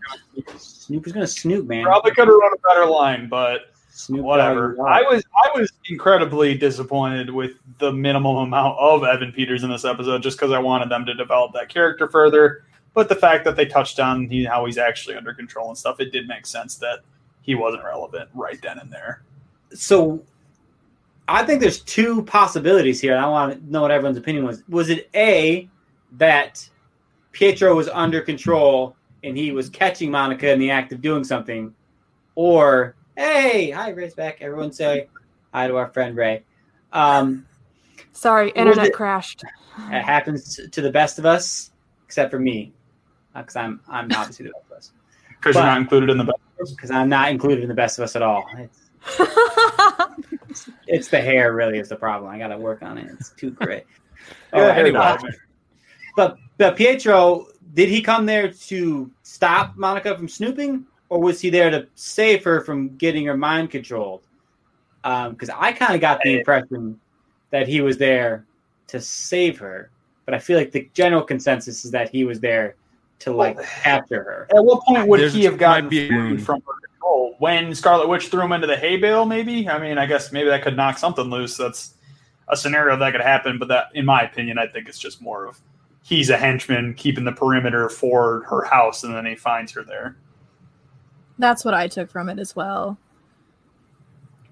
Snooper's gonna snoop, man. Probably could have run a better line, but Snoop whatever. I was I was incredibly disappointed with the minimum amount of Evan Peters in this episode, just because I wanted them to develop that character further. But the fact that they touched on he, how he's actually under control and stuff, it did make sense that he wasn't relevant right then and there. so I think there's two possibilities here. I want to know what everyone's opinion was. Was it A that Pietro was under control and he was catching Monica in the act of doing something, or hey, hi Ray's back. Everyone say hi to our friend Ray. Um, Sorry, internet it- crashed. it happens to the best of us, except for me, Uh, because I'm I'm obviously the best of us. Because you're not included in the best. Because I'm not included in the best of us at all. It's, it's the hair really is the problem. I got to work on it. It's too gray. Yeah, Oh, anyway. dye. But but Pietro, did he come there to stop Monica from snooping, or was he there to save her from getting her mind controlled? Um, because I kind of got the impression that he was there to save her, but I feel like the general consensus is that he was there to like capture her. At what point would There's- he have gotten might be a food moon. from her control? When Scarlet Witch threw him into the hay bale, maybe? I mean, I guess maybe that could knock something loose. That's a scenario that could happen, but that, in my opinion, I think it's just more of he's a henchman keeping the perimeter for her house, and then he finds her there. That's what I took from it as well.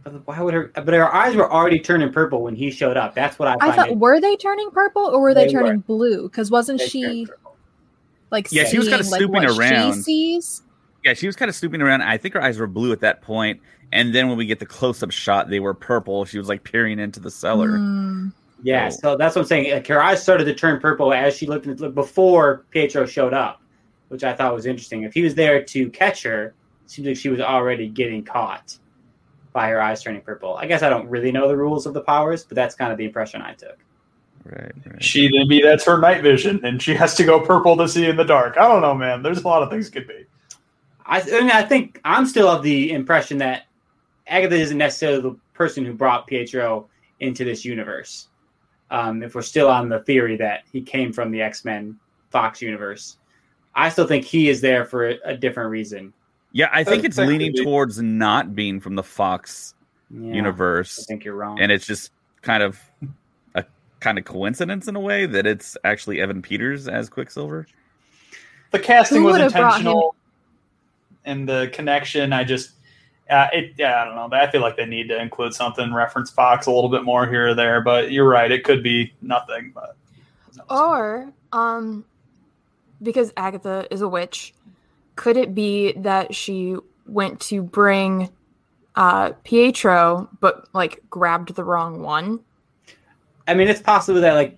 But why would her? But her eyes were already turning purple when he showed up. That's what I I thought it- were they turning purple or were they, They turning were. blue? Because wasn't they she turned purple. Like Yeah, she was kinda seeing, like, snooping around. She sees. Yeah, she was kind of snooping around. I think her eyes were blue at that point, and then when we get the close-up shot, they were purple. She was like peering into the cellar. Hmm. Yeah, So- so that's what I'm saying. Like her eyes started to turn purple as she looked at before Pietro showed up, which I thought was interesting. If he was there to catch her, it seems like she was already getting caught by her eyes turning purple. I guess I don't really know the rules of the powers, but that's kind of the impression I took. Right, right. She maybe that's her night vision, and she has to go purple to see in the dark. I don't know, man. There's a lot of things could be. I, I mean, I think I'm still of the impression that Agatha isn't necessarily the person who brought Pietro into this universe. Um, if we're still on the theory that he came from the X Men Fox universe, I still think he is there for a, a different reason. Yeah, I think it's leaning towards not being from the Fox Yeah, I universe, think you're wrong. and it's just kind of a kind of coincidence in a way that it's actually Evan Peters as Quicksilver. The casting was would've brought him- intentional, and the connection. I just, uh, it. Yeah, I don't know. I feel like they need to include something reference Fox a little bit more here or there. But you're right. It could be nothing. But Or, um, because Agatha is a witch, could it be that she went to bring uh, Pietro, but like grabbed the wrong one? I mean, it's possible that like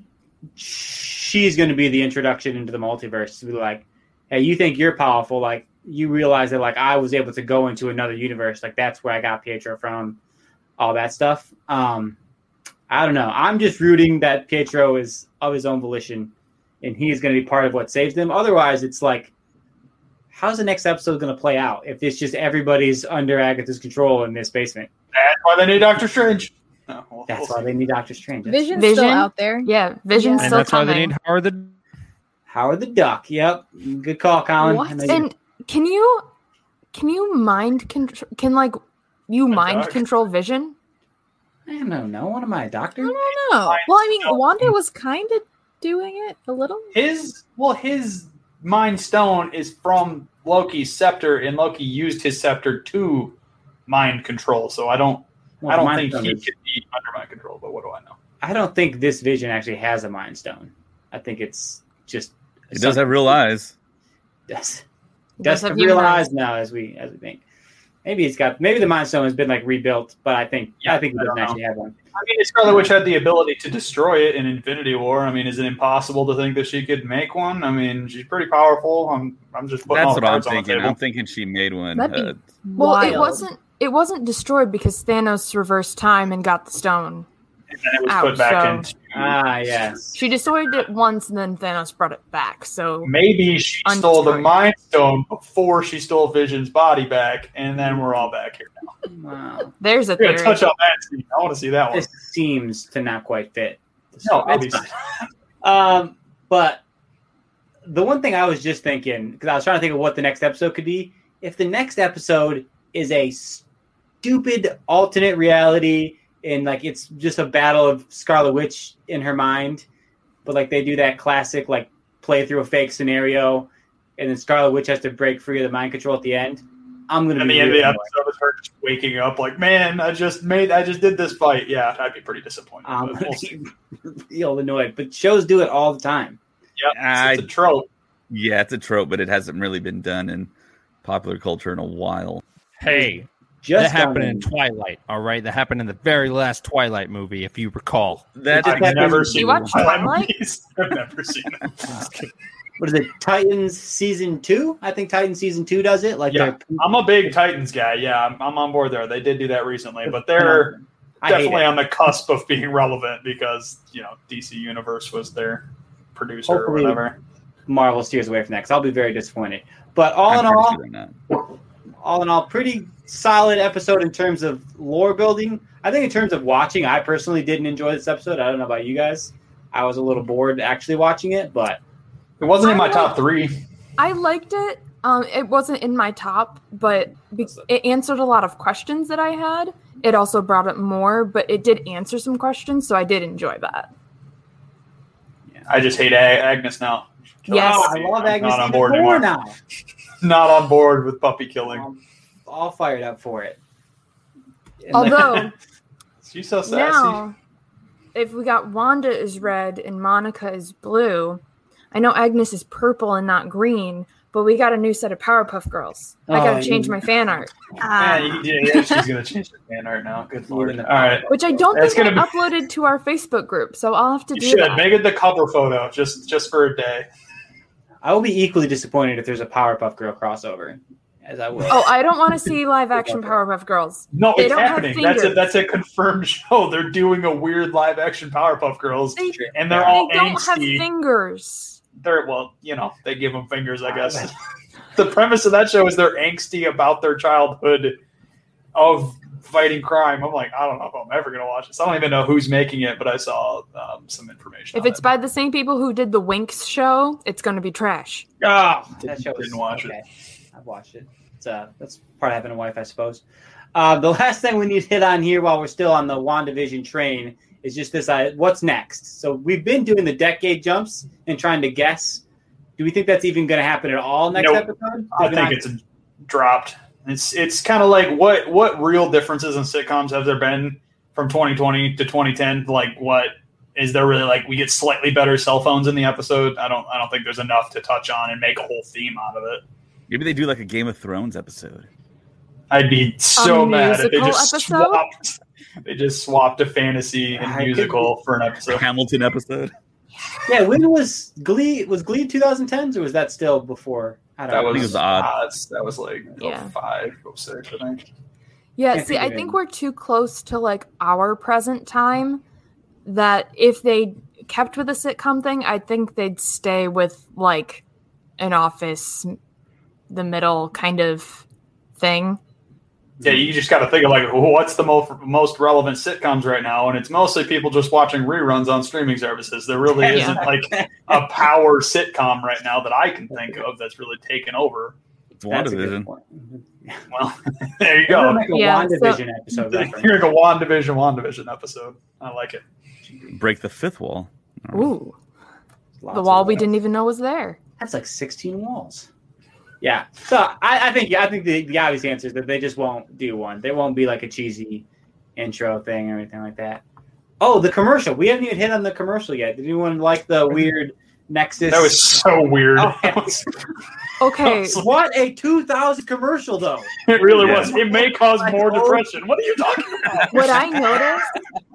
she's going to be the introduction into the multiverse to be like, hey, you think you're powerful? Like you realize that like I was able to go into another universe. Like that's where I got Pietro from. All that stuff. Um, I don't know. I'm just rooting that Pietro is of his own volition, and he is going to be part of what saves them. Otherwise, it's like, how's the next episode going to play out if it's just everybody's under Agatha's control in this basement? that's why they need Doctor Strange. No, oh, we'll- That's we'll why see. they need Doctor Strange. That's Vision's Vision? still out there. Yeah, Vision's Yeah. and still that's why coming. they need Howard the. Howard the Duck. Yep, good call, Colin. What? I And can you can you mind control? Can like you A mind dog? control Vision? I don't know. What am I, a doctor? I don't know. Well, I mean, Wanda was kind of doing it a little. His well, his mind stone is from Loki's scepter, and Loki used his scepter to mind control. So I don't, Well, I don't think Stone he is- could be under mind control. But what do I know? I don't think this vision actually has a mind stone. I think it's just. It does have real eyes. Does, It does have have real eyes. eyes now, as we as we think. Maybe it's got. Maybe the mind stone has been like rebuilt, but I think Yeah, I think it I doesn't actually have one. I mean, Scarlet Witch had the ability to destroy it in Infinity War. I mean, is it impossible to think that she could make one? I mean, she's pretty powerful. I'm, I'm just putting all That's the what I'm cards on the thinking. table. I'm thinking she made one. Uh, Well, it wasn't. It wasn't destroyed because Thanos reversed time and got the stone. and then it was Ouch, put back so- into. Ah, yes. She destroyed it once, and then Thanos brought it back. So Maybe she stole the Mind Stone before she stole Vision's body back, and then we're all back here now. Wow. there's a We're theory. touch on that scene. I want to see that one. This seems to not quite fit. No, obviously. Um, but the one thing I was just thinking, because I was trying to think of what the next episode could be. If the next episode is a stupid alternate reality and like it's just a battle of Scarlet Witch in her mind, but like they do that classic like play through a fake scenario, and then Scarlet Witch has to break free of the mind control at the end. I'm gonna And be the end of the really annoyed. episode is her just waking up like, man, I just made, I just did this fight. Yeah, I'd be pretty disappointed. I'm but gonna we'll see. be real annoyed. But shows do it all the time. Yeah, I- it's a trope. yeah, it's a trope, but it hasn't really been done in popular culture in a while. Hey, Just that happened done in Twilight. All right, that happened in the very last Twilight movie, if you recall. That I've happened- never You seen watch Twilight Twilight? I've never seen them. what is it? Titans season two? I think Titans season two does it. Like Yeah. I'm a big Titans guy. Yeah, I'm, I'm on board there. They did do that recently, but they're I definitely on the cusp of being relevant because you know DC Universe was their producer Hopefully- or whatever. Marvel steers away from that because I'll be very disappointed. But all I'm in all, sure they're not. all in all, pretty solid episode in terms of lore building. I think in terms of watching, I personally didn't enjoy this episode. I don't know about you guys. I was a little bored actually watching it, but It wasn't in my top three. I liked it. Um, it wasn't in my top, but be- it answered a lot of questions that I had. It also brought up more, but it did answer some questions, so I did enjoy that. Yeah, I just hate A- Agnes now. Yes. Oh, I love I'm Agnes not on board anymore. now. Not on board with puppy killing. I'm all fired up for it. And Although She's so sassy. now, if we got Wanda is red and Monica is blue, I know Agnes is purple and not green, but we got a new set of Powerpuff Girls. I Oh, gotta change you- my fan art, ah. yeah, you- yeah, yeah, she's gonna change the fan art now. Good lord. Even All the- which I don't That's think I gonna uploaded to our Facebook group, so I'll have to You do should that. make it the cover photo just just for a day. I will be equally disappointed if there's a Powerpuff Girl crossover, as I will. Oh, I don't want to see live action Powerpuff Girls. No, They it's don't have happening. That's a fingers. that's a confirmed show. They're doing a weird live action Powerpuff Girls, They, and they're they all don't have fingers. they're well, you know, they give them fingers, I guess. the premise of that show is they're angsty about their childhood of fighting crime. I'm like, I don't know if I'm ever gonna watch this. I don't even know who's making it, but I saw um, some information. If on it's it. by the same people who did the Winx show, it's going to be trash. Oh, that Didn't- show didn't watch it. I've watched it. It's uh, that's part of having a wife, I suppose. Uh, the last thing we need to hit on here while we're still on the WandaVision train is just this: uh, what's next? So we've been doing the decade jumps and trying to guess. Do we think that's even going to happen at all next Nope. episode? I think not. it's dropped. It's it's kind of like what what real differences in sitcoms have there been from 2020 to 2010? Like what is there really like we get slightly better cell phones in the episode? I don't I don't think there's enough to touch on and make a whole theme out of it. Maybe they do like a Game of Thrones episode. I'd be so A mad if they just episode? swapped. They just swapped a fantasy and I could- musical for an episode. Hamilton episode. yeah. When was Glee? Was Glee 2010s or was that still before? I don't That know. was, it was odd. odds. That was like oh, Yeah. oh five, oh six, I think. Yeah, Can't see, I think we're too close to like our present time that if they kept with the sitcom thing, I think they'd stay with like an office, the middle kind of thing. Yeah, you just got to think of like what's the most most relevant sitcoms right now, and it's mostly people just watching reruns on streaming services. There really Yeah. isn't like a power sitcom right now that I can think of that's really taken over. It's That's WandaVision. Well, there you go. make a Yeah, so- WandaVision episode reference. You're like a WandaVision, WandaVision episode. I like it. Break the fifth wall. Ooh, Lots the wall we didn't even know was there. That's like 16 walls. Yeah. So I, I think I think the, the obvious answer is that they just won't do one. They won't be like a cheesy intro thing or anything like that. Oh, the commercial. We haven't even hit on the commercial yet. Did anyone like the weird Nexus? That was so weird. Oh, Okay, what a 2000 commercial though. it really Yeah. was. It may cause more depression. What are you talking about? what I noticed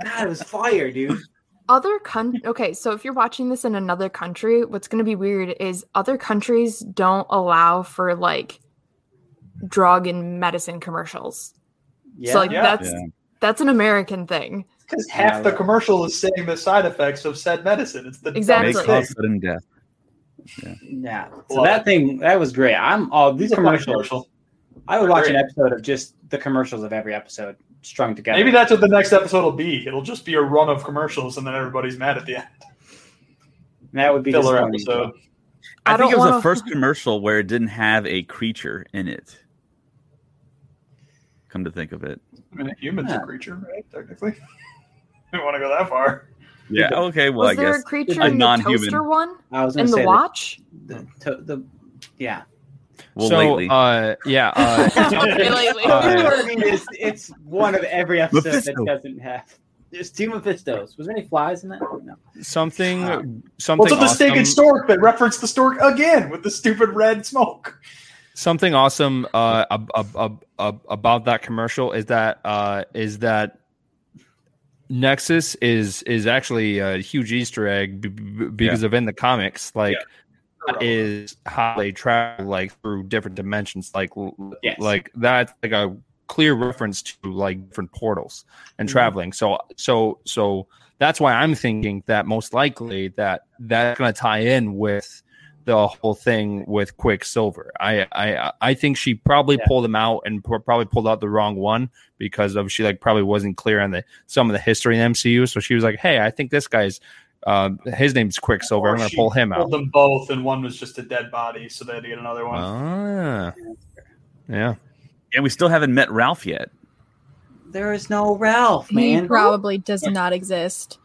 God, it was fire, dude. Other country okay so if you're watching this in another country what's going to be weird is other countries don't allow for like drug and medicine commercials Yeah. so like Yeah. that's Yeah. that's an american thing Because half Yeah, the right. commercial is saying the side effects of said medicine. It's the Exactly. May cause thing. sudden death. yeah. So Love that thing that was great. I'm all these It's a funny commercials. commercial. I would watch Great. an episode of just the commercials of every episode strung together. Maybe that's what the next episode will be. It'll just be a run of commercials, and then everybody's mad at the end. that would be Filler disappointing. episode. I, I think don't it was the wanna- first commercial where it didn't have a creature in it. Come to think of it. I mean, a human's Yeah. a creature, right? Technically, I don't want to go that far. Yeah. Okay. Well, was I there guess a creature a in the non-human. toaster one I was in going the watch The, the, the, yeah. Well so, lately. uh, yeah, uh, lately. Uh, what I mean? It's, it's one of every episode Mephisto. that doesn't have. There's two Mephistos. Was there any flies in that? No. something, Uh, something, What's with the steak and awesome- stork? They reference the stork again with the stupid red smoke. something awesome uh, ab- ab- ab- ab- about that commercial is that uh, is that Nexus is is actually a huge Easter egg b- b- because of in the comics, like is how they travel like through different dimensions, like Yes. like that's like a clear reference to like different portals and Mhm. traveling. So so so that's why I'm thinking that most likely that that's going to tie in with the whole thing with Quicksilver. I I I think she probably Yeah. pulled him out and pro- probably pulled out the wrong one because of she like probably wasn't clear on the some of the history in the MCU. So she was like, "Hey, I think this guy's uh, his name's Quicksilver. Or I'm going to pull him out." them both, and one was just a dead body, so they had to get another one. Ah, yeah. and we still haven't met Ralph yet. There is no Ralph, He man. probably does not exist.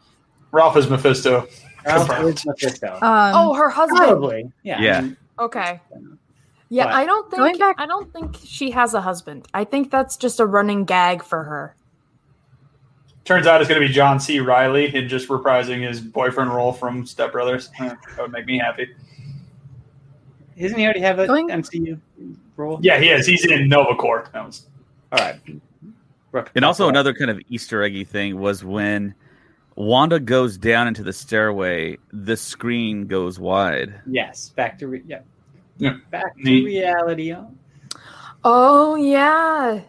Ralph is Mephisto. Ralph is Mephisto. Um, oh her husband Probably. Yeah. Yeah. Okay yeah But- i don't think back- i don't think she has a husband i think that's just a running gag for her Turns out it's going to be John C. Reilly and just reprising his boyfriend role from Step Brothers. That would make me happy. Isn't he already have an Going- MCU role? Yeah, he is. He's in Nova Corps. That was All right. And also another kind of Easter eggy thing was when Wanda goes down into the stairway, the screen goes wide. Yes, back to re- yeah. Yeah. Back to Neat. reality. huh? Oh yeah.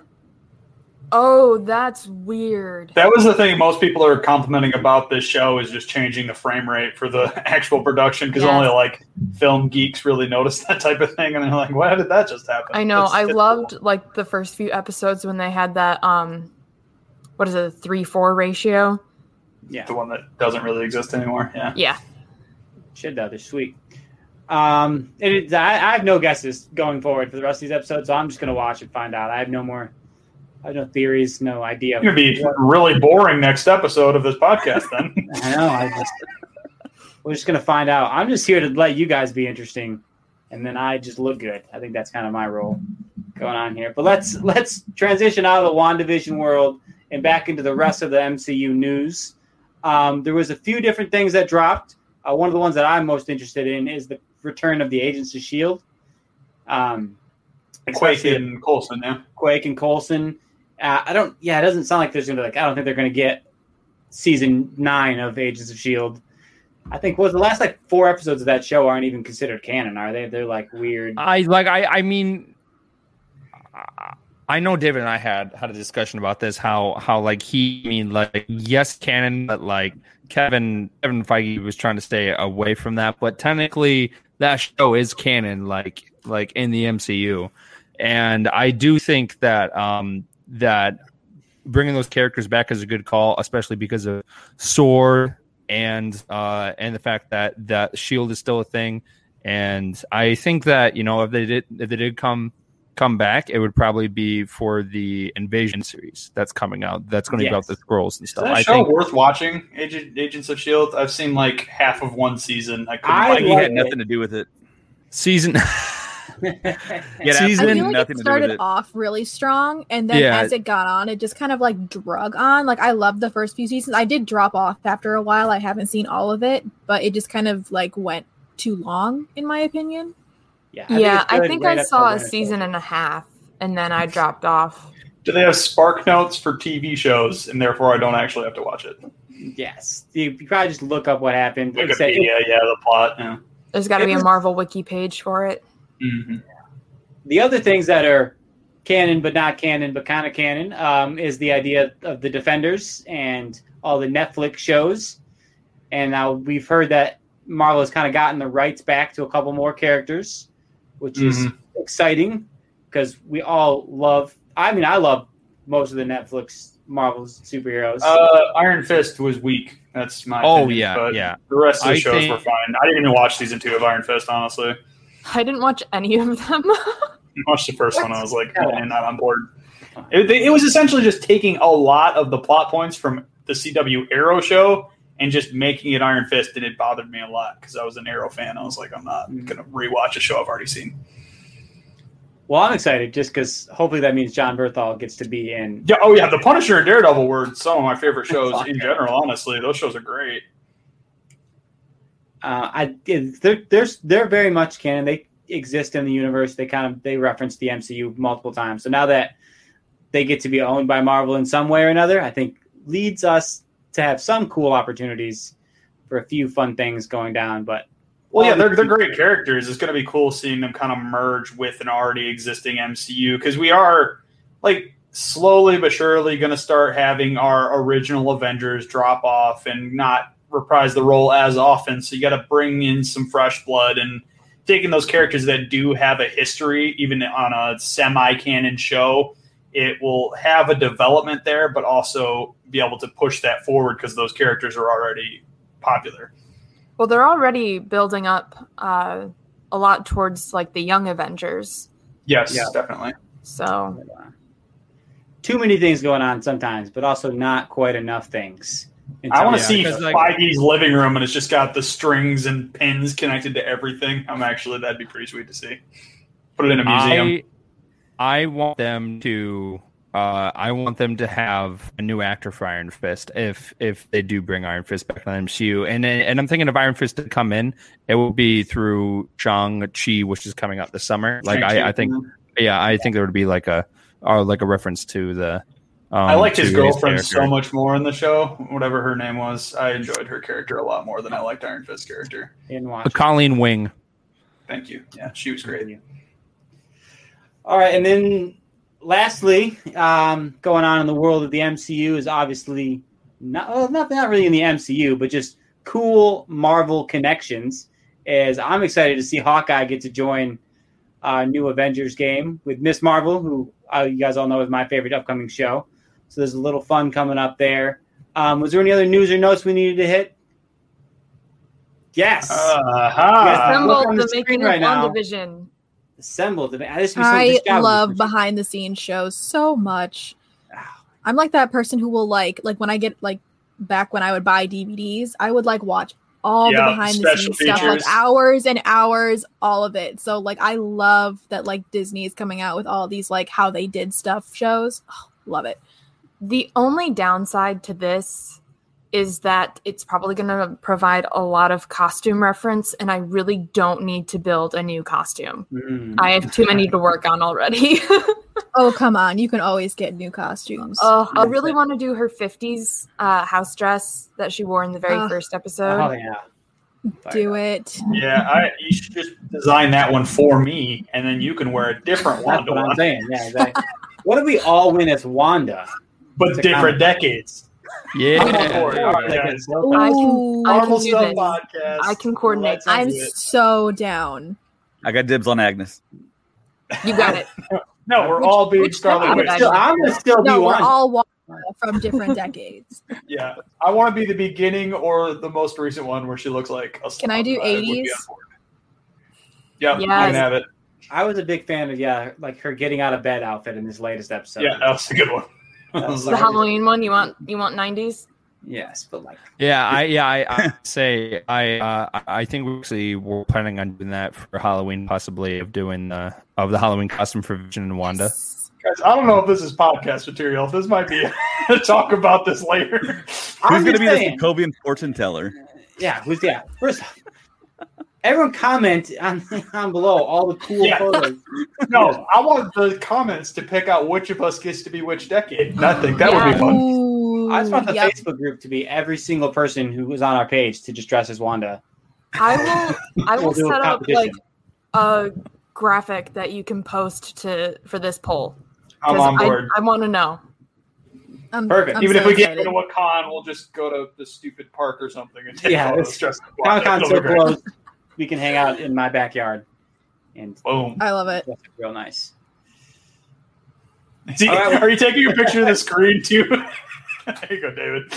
Oh, that's weird. that was the thing most people are complimenting about this show is just changing the frame rate for the actual production because Yes. only like film geeks really notice that type of thing and they're like, "Why did that just happen?" I know. It's- I it's loved cool. like the first few episodes when they had that um what is it, three four ratio? Yeah. the one that doesn't really exist anymore. Yeah. Yeah. Shit, though, they're sweet. Um, it is, I, I have no guesses going forward for the rest of these episodes, so I'm just gonna watch and find out. I have no more. I no theories, no idea. It's gonna be really boring next episode of this podcast. Then I know. I just we're just gonna find out. I'm just here to let you guys be interesting, and then I just look good. I think that's kind of my role going on here. But let's let's transition out of the Wandavision world and back into the rest of the MCU news. Um, there was a few different things that dropped. Uh, one of the ones that I'm most interested in is the return of the Agents of Shield. Um, Quake and Coulson. Yeah. Quake and Coulson. Uh, I don't. Yeah, it doesn't sound like there's gonna be like. I don't think they're gonna get season nine of Agents of Shield. I think was the last like four episodes of that show aren't even considered canon, are they? They're like weird. I like I I mean I- I know David and I had had a discussion about this how how like he I mean like yes canon but like Kevin Kevin Feige was trying to stay away from that but technically that show is canon like like in the MCU and I do think that um that bringing those characters back is a good call especially because of Sword and uh and the fact that that Shield is still a thing and I think that you know if they did if they did come come back, it would probably be for the Invasion series that's coming out. That's going to be about the scrolls and Is stuff. that I show think worth watching? Agent, Agents of Shield. I've seen like half of one season. I couldn't. I find Feige love had it. nothing to do with it. season. Yeah, Season- I feel like nothing it to do with started it. off really strong, and then Yeah. as it got on, it just kind of like drug on. Like I loved the first few seasons. I did drop off after a while. I haven't seen all of it, but it just kind of like went too long, in my opinion. yeah, yeah, it's I think right I saw a season and a half and then I dropped off. Do they have spark notes for TV shows, and therefore I don't actually have to watch it? Yes, you, you probably just look up what happened. Like I said, Wikipedia, yeah, the plot. Yeah. There's got to It be a Marvel wiki page for it. Mhm. the other things that are canon but not canon but kind of canon um, is the idea of the defenders and all the netflix shows and now we've heard that marvel has kind of gotten the rights back to a couple more characters which is Mhm. exciting because we all love i mean i love most of the netflix marvel's superheroes Uh, Iron Fist was weak. That's my. Oh, opinion, yeah, but yeah. The rest of the I shows think- were fine. I didn't even watch season two of Iron Fist. Honestly, I didn't watch any of them. I watched the first one. I was like, man, I'm on board. It, it was essentially just taking a lot of the plot points from the CW Arrow show and just making it Iron Fist, and it bothered me a lot because I was an Arrow fan. I was like, I'm not Mm. gonna rewatch a show I've already seen. well i'm excited just because hopefully that means Jon Bernthal gets to be in Yeah. Oh yeah, The Punisher and Daredevil were some of my favorite shows in general. Honestly, those shows are great. Uh, I they're, they're they're very much canon. They exist in the universe. They kind of they reference the MCU multiple times. So now that they get to be owned by Marvel in some way or another, I think leads us to have some cool opportunities for a few fun things going down. But Well, yeah, they're, they're great characters. It's going to be cool seeing them kind of merge with an already existing MCU because we are like slowly but surely going to start having our original Avengers drop off and not reprise the role as often. So you got to bring in some fresh blood and taking those characters that do have a history, even on a semi-canon show. It will have a development there, but also be able to push that forward because those characters are already popular. well, they're already building up uh, a lot towards like the young Avengers. Yes, Yeah. definitely. So too many things going on sometimes, but also not quite enough things. In I want to terms see of- because, like- Feige's living room, and it's just got the strings and pins connected to everything. I'm actually that'd be pretty sweet to see. Put it in a museum. I I want them to uh, I want them to have a new actor for Iron Fist if if they do bring Iron Fist back to the MCU. And and I'm thinking if Iron Fist to come in, it will be through Shang Chi, which is coming out this summer. Like I, I think, yeah, I think there would be like a or like a reference to the. Um, I liked his to girlfriend so much more in the show, whatever her name was. I enjoyed her character a lot more than I liked Iron Fist character. Didn't watch it. Colleen Wing. Thank you. Yeah, she was great. All right, and then lastly, um, going on in the world of the MCU is obviously not well, not not really in the MCU, but just cool Marvel connections. As I'm excited to see Hawkeye get to join a new Avengers game with Miss Marvel, who uh, you guys all know is my favorite upcoming show. So there's a little fun coming up there. Um, was there any other news or notes we needed to hit? Yes. Uh-huh. Yes, Assembled the the screen making right of now. WandaVision. Assembled. This be I this job would be love behind the scenes shows so much. I'm like that person who will like like when I get like back when I would buy DVDs, I would like watch all Yeah, the behind the special scenes stuff, like hours and hours, all of it. So like I love that like Disney is coming out with all these like how they did stuff shows. Oh, love it. The only downside to this is that it's probably going to provide a lot of costume reference, and I really don't need to build a new costume. Mm. I have too many to work on already. Oh come on, you can always get new costumes. Oh, I really want to do her 50s uh, house dress that she wore in the very Ugh. first episode. Oh yeah. Do it. Yeah, I, you should just design that one for me, and then you can wear a different That's what I'm one, saying. Yeah, exactly. what if we all win as Wanda? But It's different comic. decades. Yeah. I'm on board. All right, Like guys. I can- I Marvel do this. podcast. I can coordinate Let's I'm it. so down. I got dibs on Agnes. You got it. No, we're all being which Scarlet I'm, Witch. still, I'm gonna still be No, we're Wanda. all Wanda from different decades. Yeah, I want to be the beginning or the most recent one where she looks like a. Can I do slob. would be 80s? on board. Yep, you Yes. can have it. I was a big fan of yeah, like her getting out of bed outfit in this latest episode. yeah, that was a good one. That was The like- Halloween one, you want you want 90s? yes, but like Yeah, I yeah I, I say I uh, I- I think we actually we're planning on doing that for Halloween, possibly of doing uh, of the Halloween costume for Vision and Wanda. Guys, I don't know if this is podcast material. This might be a talk about this later. Who's going to just be the saying, Sokovian fortune teller? Yeah, who's yeah? First, off, everyone comment on, on below all the cool Yeah. photos. No, I want the comments to pick out which of us gets to be which decade. Nothing. think that would be fun. Ooh, I just want the yep. Facebook group to be every single person who was on our page to just dress as Wanda. I will I will We'll set up like a graphic that you can post to for this poll. I'm 'Cause on board. I, I want to know. I'm, Perfect. I'm Even so if we get excited. into a con, we'll just go to the stupid park or something and take Yeah, photos. it's- Just Comic Con's It'll so close, we can hang out in my backyard and Boom. I love it. dress real nice. Is he- All right, well- are you taking a picture of the screen too? there you go, David.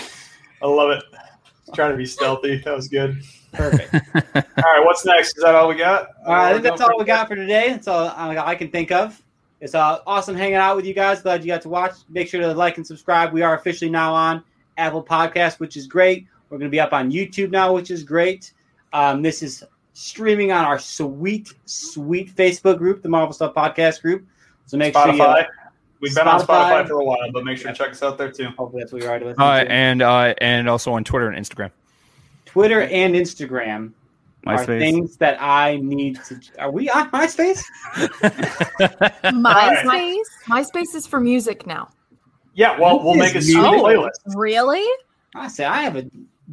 I love it. Trying to be stealthy. That was good. Perfect. All right, what's next? Is that all we got? Uh, I think that's all we got for today. That's all I I can think of. It's uh, awesome hanging out with you guys. Glad you got to watch. Make sure to like and subscribe. We are officially now on Apple Podcast, which is great. We're going to be up on YouTube now, which is great. Um, this is streaming on our sweet, sweet Facebook group, the Marvel Stuff Podcast group. So make sure you. Spotify. We've been on Spotify. Spotify for a while, but make sure to check us out there too. Hopefully that's what you're already listening Uh, to. and uh, and also on Twitter and Instagram. Twitter and Instagram are things that I need to. Are we on MySpace? MySpace? MySpace is for music now. Yeah, well, we'll make a Yes, super you- playlist. Really? I say I have a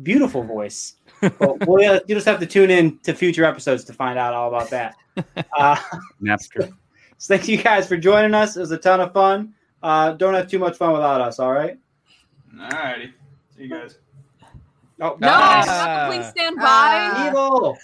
beautiful voice. Well, well, yeah, you just have to tune in to future episodes to find out all about that. Uh, Napster. so thank you guys for joining us. It was a ton of fun. Uh, don't have too much fun without us. All right. All righty. See you guys. Oh, No. Papa, please stand by. Ah. evil.